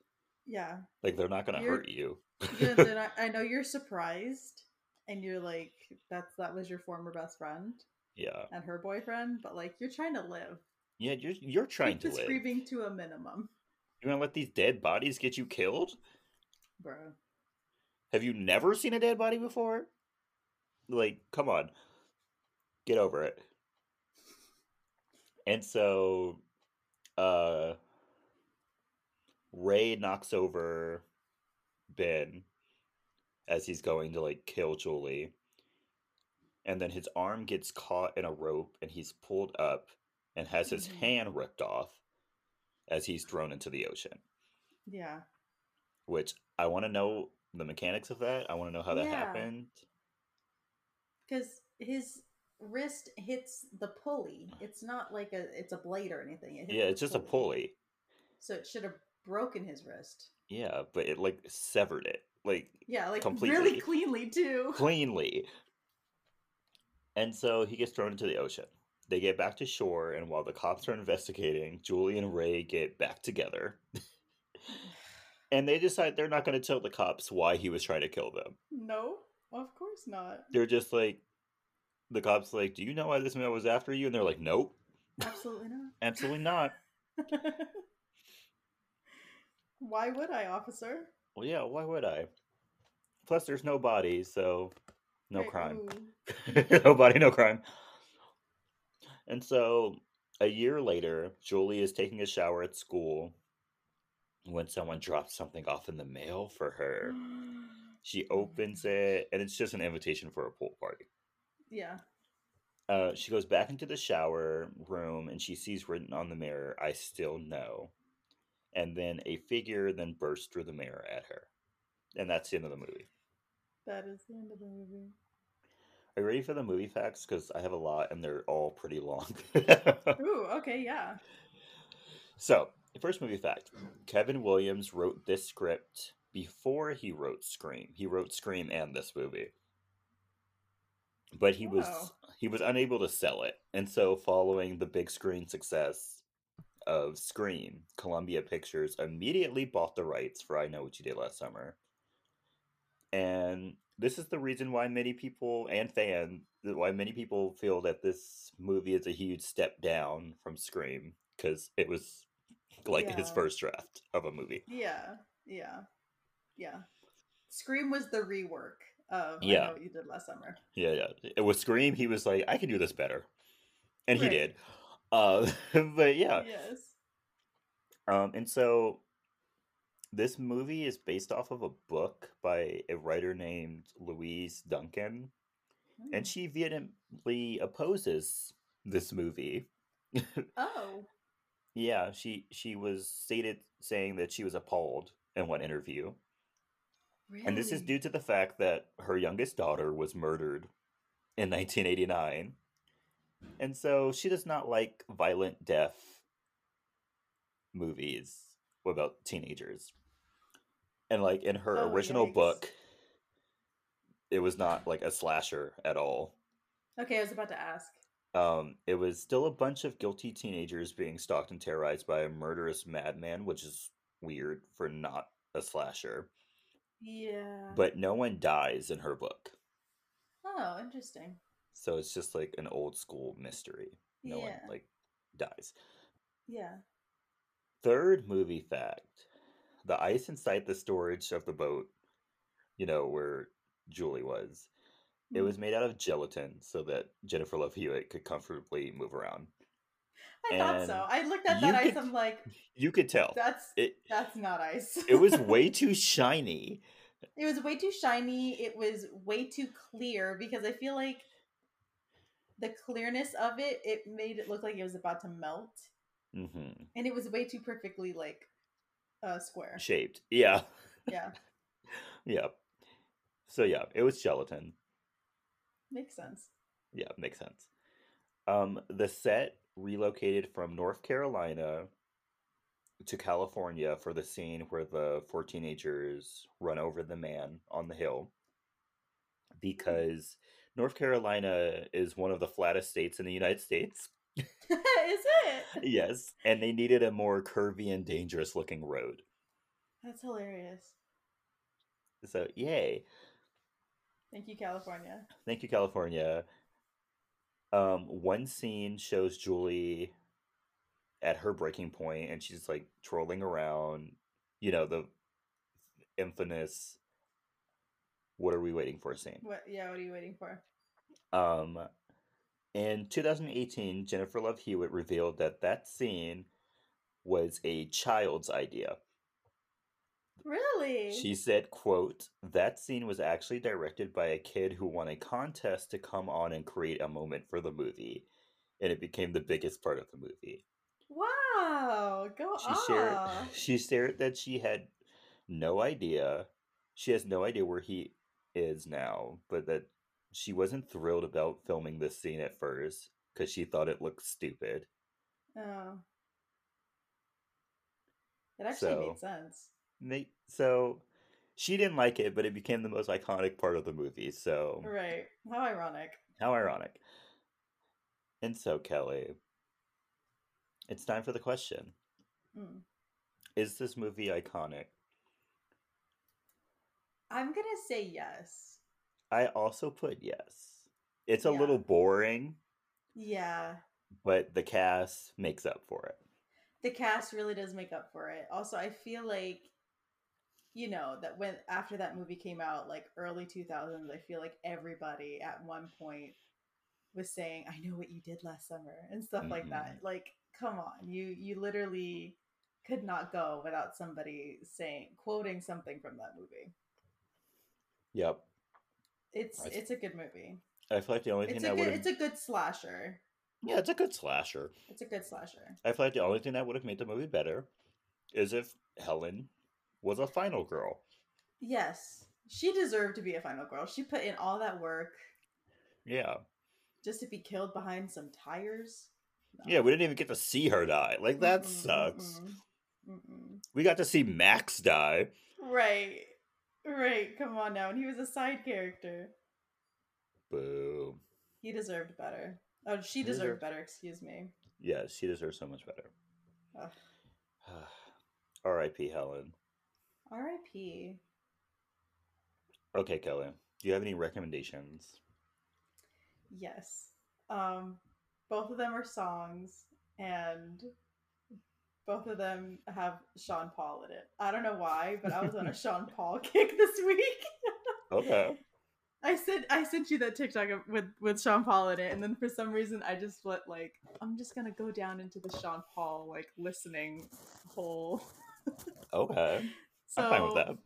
Yeah. Like, they're not gonna hurt you. Yeah, I know you're surprised, and you're like, "That's that was your former best friend yeah, and her boyfriend," but like, you're trying to live. yeah. You're you're trying Keep to live. screaming to a minimum, You gonna let these dead bodies get you killed? bro. Have you never seen a dead body before? Like, come on. Get over it. And so uh Ray knocks over Ben as he's going to like kill Julie. And then his arm gets caught in a rope and he's pulled up and has his Mhm. hand ripped off as he's thrown into the ocean. Yeah. Which I want to know the mechanics of that. I want to know how that Yeah. happened. because his wrist hits the pulley. It's not like a it's a blade or anything. It Yeah, it's just a pulley. So it should have broken his wrist. Yeah, but it like severed it like Yeah, like Completely. really cleanly too. cleanly. And so he gets thrown into the ocean. They get back to shore, and while the cops are investigating, Julie and Ray get back together. and they decide they're not going to tell the cops why he was trying to kill them. No, of course not. They're just like, the cops like, "Do you know why this man was after you?" And they're like, "Nope, Absolutely not. absolutely not." Why would I, officer? Well, yeah, why would I? Plus, there's no body, so no Right, crime. ooh. no body, no crime. And so, a year later, Julie is taking a shower at school when someone drops something off in the mail for her. She opens it, and it's just an invitation for a pool party. yeah. Uh, she goes back into the shower room and she sees written on the mirror, I still know. And then a figure then bursts through the mirror at her. And that's the end of the movie. That is the end of the movie. Are you ready for the movie facts? Because I have a lot and they're all pretty long. Ooh, okay, yeah. so, first movie fact Kevin Williams wrote this script before he wrote Scream. He wrote Scream and this movie. But he was he was unable to sell it. And so following the big screen success of Scream, Columbia Pictures immediately bought the rights for I Know What You Did Last Summer. And this is the reason why many people and fan why many people feel that this movie is a huge step down from Scream because it was like his first draft of a movie. Yeah, yeah, yeah. Scream was the rework of I Yeah. Know What You Did Last Summer. Yeah, yeah. It was Scream, he was like, I can do this better, and he did. Uh, but yeah, Yes. um, and so this movie is based off of a book by a writer named Louise Duncan, and Mm. she vehemently opposes this movie. Oh, yeah, she she was stated saying that she was appalled in one interview, really? and this is due to the fact that her youngest daughter was murdered in 1989, and so she does not like violent death movies about teenagers. And like in her Oh, original yikes. book, it was not like a slasher at all. Okay, I was about to ask. Um, it was still a bunch of guilty teenagers being stalked and terrorized by a murderous madman, which is weird for not a slasher. Yeah. But no one dies in her book. oh, interesting. So it's just like an old school mystery. No one like dies. Yeah. Third movie fact. The ice inside the storage of the boat, you know, where Julie was, it Hmm. was made out of gelatin so that Jennifer Love Hewitt could comfortably move around. I thought so. I looked at that ice. could- I'm like, You could tell. that's It that's not ice. it was way too shiny. it was way too shiny. It was way too clear because I feel like the clearness of it it made it look like it was about to melt, hmm and it was way too perfectly like uh square. Shaped. Yeah. Yeah, Yeah. So yeah, it was gelatin. makes sense. Yeah, makes sense. Um, the set relocated from North Carolina to California for the scene where the four teenagers run over the man on the hill because North Carolina is one of the flattest states in the United States. Is it? yes, and they needed a more curvy and dangerous looking road. That's hilarious. So, yay. Thank you, California. Thank you, California. Um, one scene shows Julie at her breaking point and she's like trolling around, you know, the infamous what are we waiting for scene. What? Yeah. What are you waiting for? Um, in 2018, Jennifer Love Hewitt revealed that that scene was a child's idea. Really? She said, quote, that scene was actually directed by a kid who won a contest to come on and create a moment for the movie. And it became the biggest part of the movie. Wow. Go She off. shared she shared that she had no idea. She has no idea where he is now, but that she wasn't thrilled about filming this scene at first because she thought it looked stupid. Oh. It actually So- made sense. They, so she didn't like it, but it became the most iconic part of the movie. So Right. How ironic. how ironic. And so Kelley, it's time for the question: Mm. Is this movie iconic? I'm gonna say yes. I also put yes. It's a Yeah. little boring, Yeah. but the cast makes up for it. The cast really does make up for it. Also, I feel like you know that when after that movie came out like early 2000s i feel like everybody at one point was saying i know what you did last summer and stuff like that mm-hmm. like come on you you literally could not go without somebody saying quoting something from that movie Yep. it's I- it's a good movie I feel like the only it's thing that would it's a good slasher yeah, it's a good slasher. it's a good slasher I feel like the only thing that would have made the movie better is if Helen was a final girl. yes she deserved to be a final girl she put in all that work Yeah. just to be killed behind some tires No. Yeah, we didn't even get to see her die. Like that Mm-mm, sucks. mm-mm, mm-mm. We got to see Max die. Right. Right. Come on now. And he was a side character. Boo. He deserved better. Oh, she He deserved deserved- better, excuse me. Yeah, she deserves so much better. R.I.P. Helen. R.I.P. Okay, Kelley. Do you have any recommendations? Yes. Um, both of them are songs, and both of them have Sean Paul in it. I don't know why, but I was on a Sean Paul kick this week. Okay. I sent I sent you that TikTok with with Sean Paul in it, and then for some reason I just let like I'm just gonna go down into the Sean Paul like listening hole. Okay. So I'm fine with that.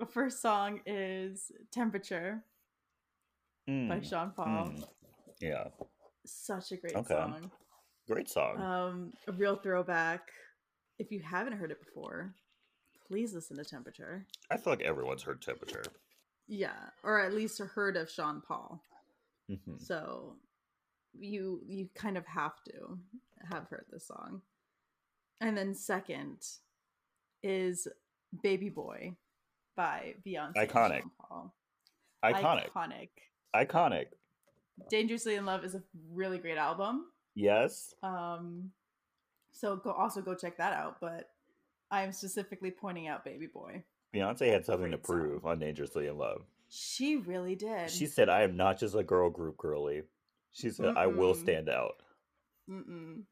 the first song is "Temperature" by Mm, Sean Paul. mm. Yeah. Such a great Okay. song. Great song. Um, a real throwback. If you haven't heard it before, please listen to "Temperature." I feel like everyone's heard temperature. Yeah, or at least heard of Sean Paul. Mhm. So you you kind of have to have heard this song. And then second is Baby Boy by Beyonce. Iconic. Sean Paul. Iconic. Iconic. Iconic. Dangerously in Love is a really great album. Yes. Um so go also go check that out, but I'm specifically pointing out Baby Boy. Beyonce had something to Great song. prove on Dangerously in Love. She really did. She said, I am not just a girl group girly. She said, I will stand out. Mm-mm.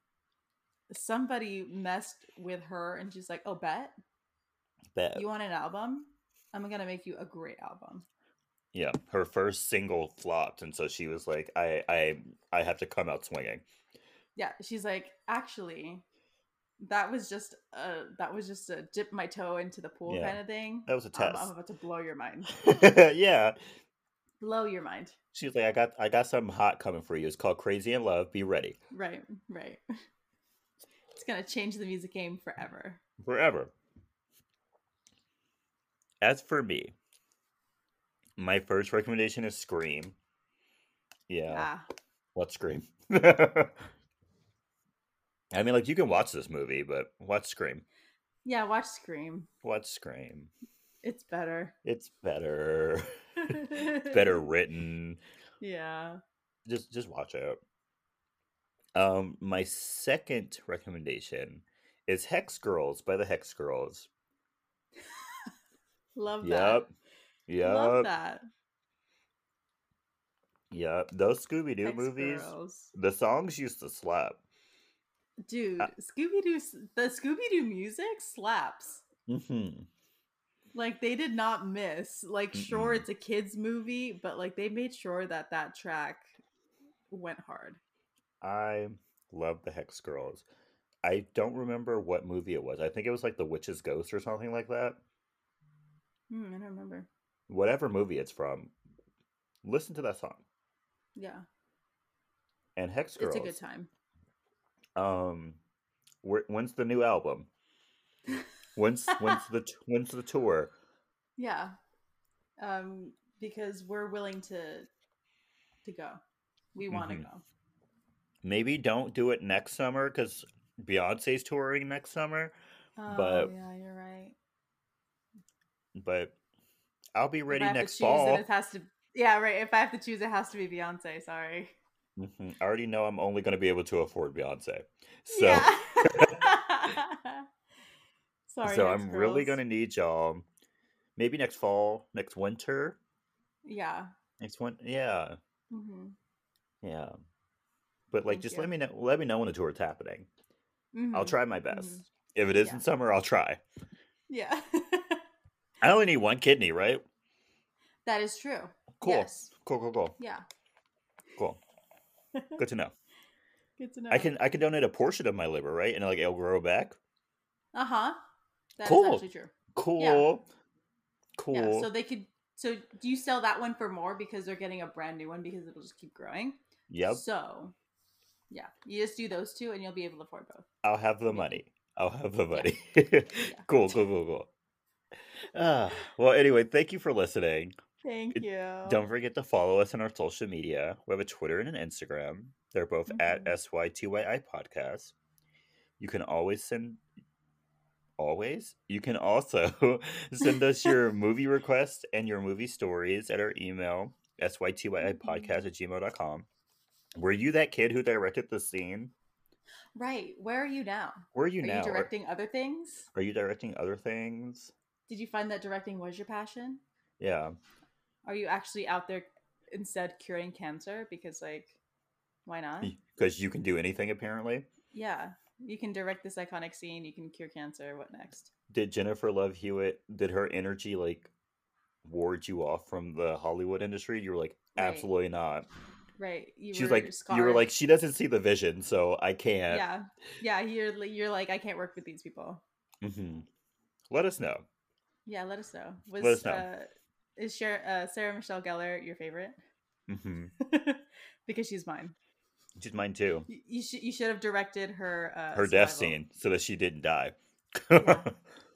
Somebody messed with her and she's like, Oh, bet Bet. you want an album? I'm gonna make you a great album. yeah. Her first single flopped. And so she was like, I, I, I have to come out swinging. Yeah, she's like, actually, that was just a that was just a dip my toe into the pool Yeah. kind of thing. That was a I'm, test. I'm about to blow your mind. yeah. Blow your mind. she's like, I got, I got something hot coming for you. It's called Crazy in Love. Be ready. Right, right. It's gonna change the music game forever. forever. As for me, my first recommendation is Scream. Yeah, Ah, watch Scream. I mean, like you can watch this movie, but watch Scream. yeah. Watch Scream. Watch Scream. It's better. It's better. it's better written. Yeah. Just, just watch it. Um, my second recommendation is Hex Girls by the Hex Girls. Love that. Yep. Yep. Love that. Yep. Those Scooby Doo movies, Girls. the songs used to slap. Dude, Uh, Scooby Doo, the Scooby Doo music slaps. hmm Like they did not miss. Like, sure, Mm-mm. it's a kids movie, but like they made sure that that track went hard. I love the Hex Girls. I don't remember what movie it was. I think it was like The Witch's Ghost or something like that. Hmm, I don't remember. Whatever movie it's from, listen to that song. Yeah, And Hex Girls. it's a good time. Um, when's the new album? When's when's the when's the tour? Yeah, um, because we're willing to to go. We want to Mhm. go. Maybe don't do it next summer because Beyonce's touring next summer. Oh But- yeah, you're right. But I'll be ready I have to next fall. then it has to. Yeah, right. If I have to choose, it has to be Beyonce. Sorry. Mhm. I already know I'm only going to be able to afford Beyonce, so Yeah. Sorry. so I'm really going to need y'all. Maybe next fall, next winter, Yeah. next one. Yeah, hmm yeah. But like, Thank just you. let me know. Let me know when the tour is happening. I'll try my best. mhm. If it is Yeah. in summer, I'll try. Yeah. I only need one kidney, right? that is true. Cool. Yes. Cool, cool, cool, Yeah. cool. Good to know. Good to know. I can I can donate a portion of my liver, right? And like it'll grow back. Uh huh. That's Cool. actually true. Cool. Cool. Yeah. So they could. So do you sell that one for more because they're getting a brand new one because it'll just keep growing? yep. So, yeah, you just do those two and you'll be able to afford both. I'll have the money. I'll have the Yeah. money. cool, cool, cool, cool. Ah, well, anyway, thank you for listening. Thank you. Don't forget to follow us on our social media. We have a Twitter and an Instagram. They're both at Mhm. SYTYI Podcast. You can always send. Always? You can also send us your movie requests and your movie stories at our email, sytyi podcast at gmail.com. Were you that kid who directed the scene? Right. Where are you now? Were you are now? you Are- directing other things? Are you directing other things? Did you find that directing was your passion? Yeah. Are you actually out there instead curing cancer? Because like, why not? Because you can do anything apparently. Yeah, you can direct this iconic scene. You can cure cancer. What next? Did Jennifer Love Hewitt did her energy like ward you off from the Hollywood industry? You were like, Right. absolutely not. Right. You She was were like you were like, she doesn't see the vision, so I can't. yeah, yeah. You're you're like I can't work with these people. hmm Let us know. Yeah, let us know. Was Let us know. Uh, is Cher- uh, Sarah Michelle Gellar your favorite? hmm because she's mine. She's mine too. You, you should you should have directed her uh, Her death scene so that she didn't die. Yeah.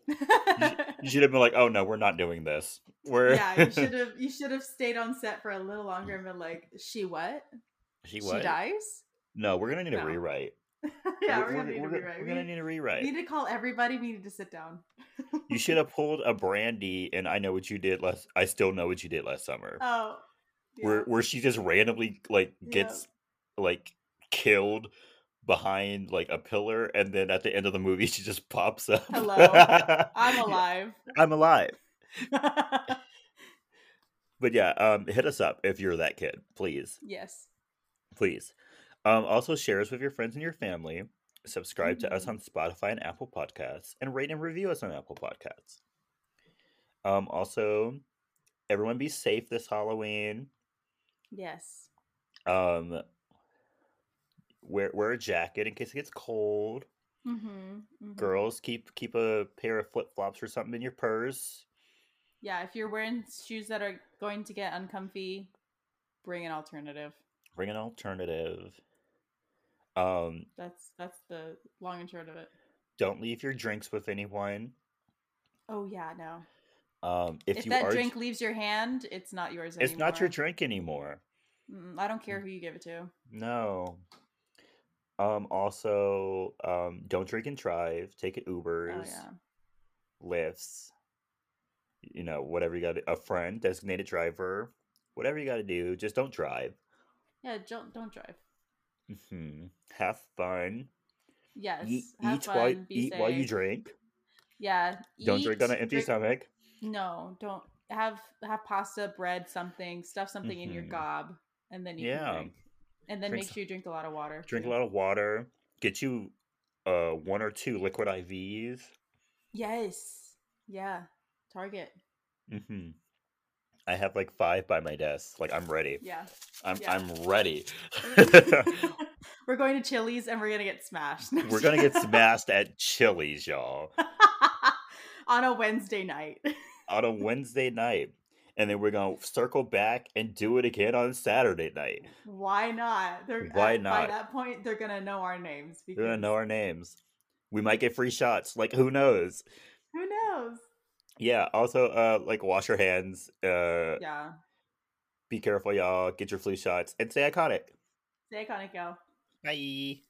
you should have been like, oh no, we're not doing this. We're yeah, you should have you should have stayed on set for a little longer and been like, she what? she what? She dies? No, we're gonna need a rewrite. yeah, we're, we're, gonna need we're a rewrite. we're gonna need, need rewrite. we need to call everybody. We need to sit down. You should have pulled a Brandy, and I know what you did last. I still know what you did last summer, Oh, where yeah. where she just randomly like Yeah. gets like killed behind like a pillar, and then at the end of the movie she just pops up. Hello. I'm alive. I'm alive. But yeah, um, hit us up if you're that kid, please, yes. please. Um, also share us with your friends and your family. Subscribe to us Mhm. on Spotify and Apple Podcasts, and rate and review us on Apple Podcasts. Um, also, everyone be safe this Halloween. Yes. Um, wear wear a jacket in case it gets cold. Mm-hmm, Girls, keep keep a pair of flip flops or something in your purse. Yeah, if you're wearing shoes that are going to get uncomfy, bring an alternative. Bring an alternative. Um, That's that's the long and short of it. don't leave your drinks with anyone. Oh yeah, no. Um, if, If, you that are, drink leaves your hand, it's not yours it's anymore. not your drink anymore. Mm, I don't care who you give it to. No. Um. Also, um, don't drink and drive. Take it Ubers, Oh yeah. Lyfts. You know, whatever you got. A friend, designated driver, whatever you got to do. Just don't drive. Yeah, don't don't drive. Hmm Have fun. Yes. Eat, eat fun. while eat while you drink. Yeah. Don't drink on an empty drink- stomach. No, don't have have pasta, bread, something, stuff something in your Mhm. gob, and then you Yeah. drink. And then Drink make sure you drink a lot of water. Drink a lot of water. Get you uh one or two liquid IVs. Yes. Yeah. Target. hmm I have like five by my desk. Like I'm ready. Yeah. I'm yeah. I'm ready. we're going to Chili's and we're gonna get smashed. We're gonna get smashed at Chili's, y'all, on a Wednesday night. on a Wednesday night, and then we're gonna circle back and do it again on Saturday night. Why not? They're uh, Why at- By that point, they're gonna know our names. Because We're gonna know our names. We might get free shots. Like who knows? Who knows? Yeah. Also, uh, like wash your hands. Uh, Yeah. be careful, y'all. Get your flu shots and stay iconic. Stay iconic, y'all. Bye.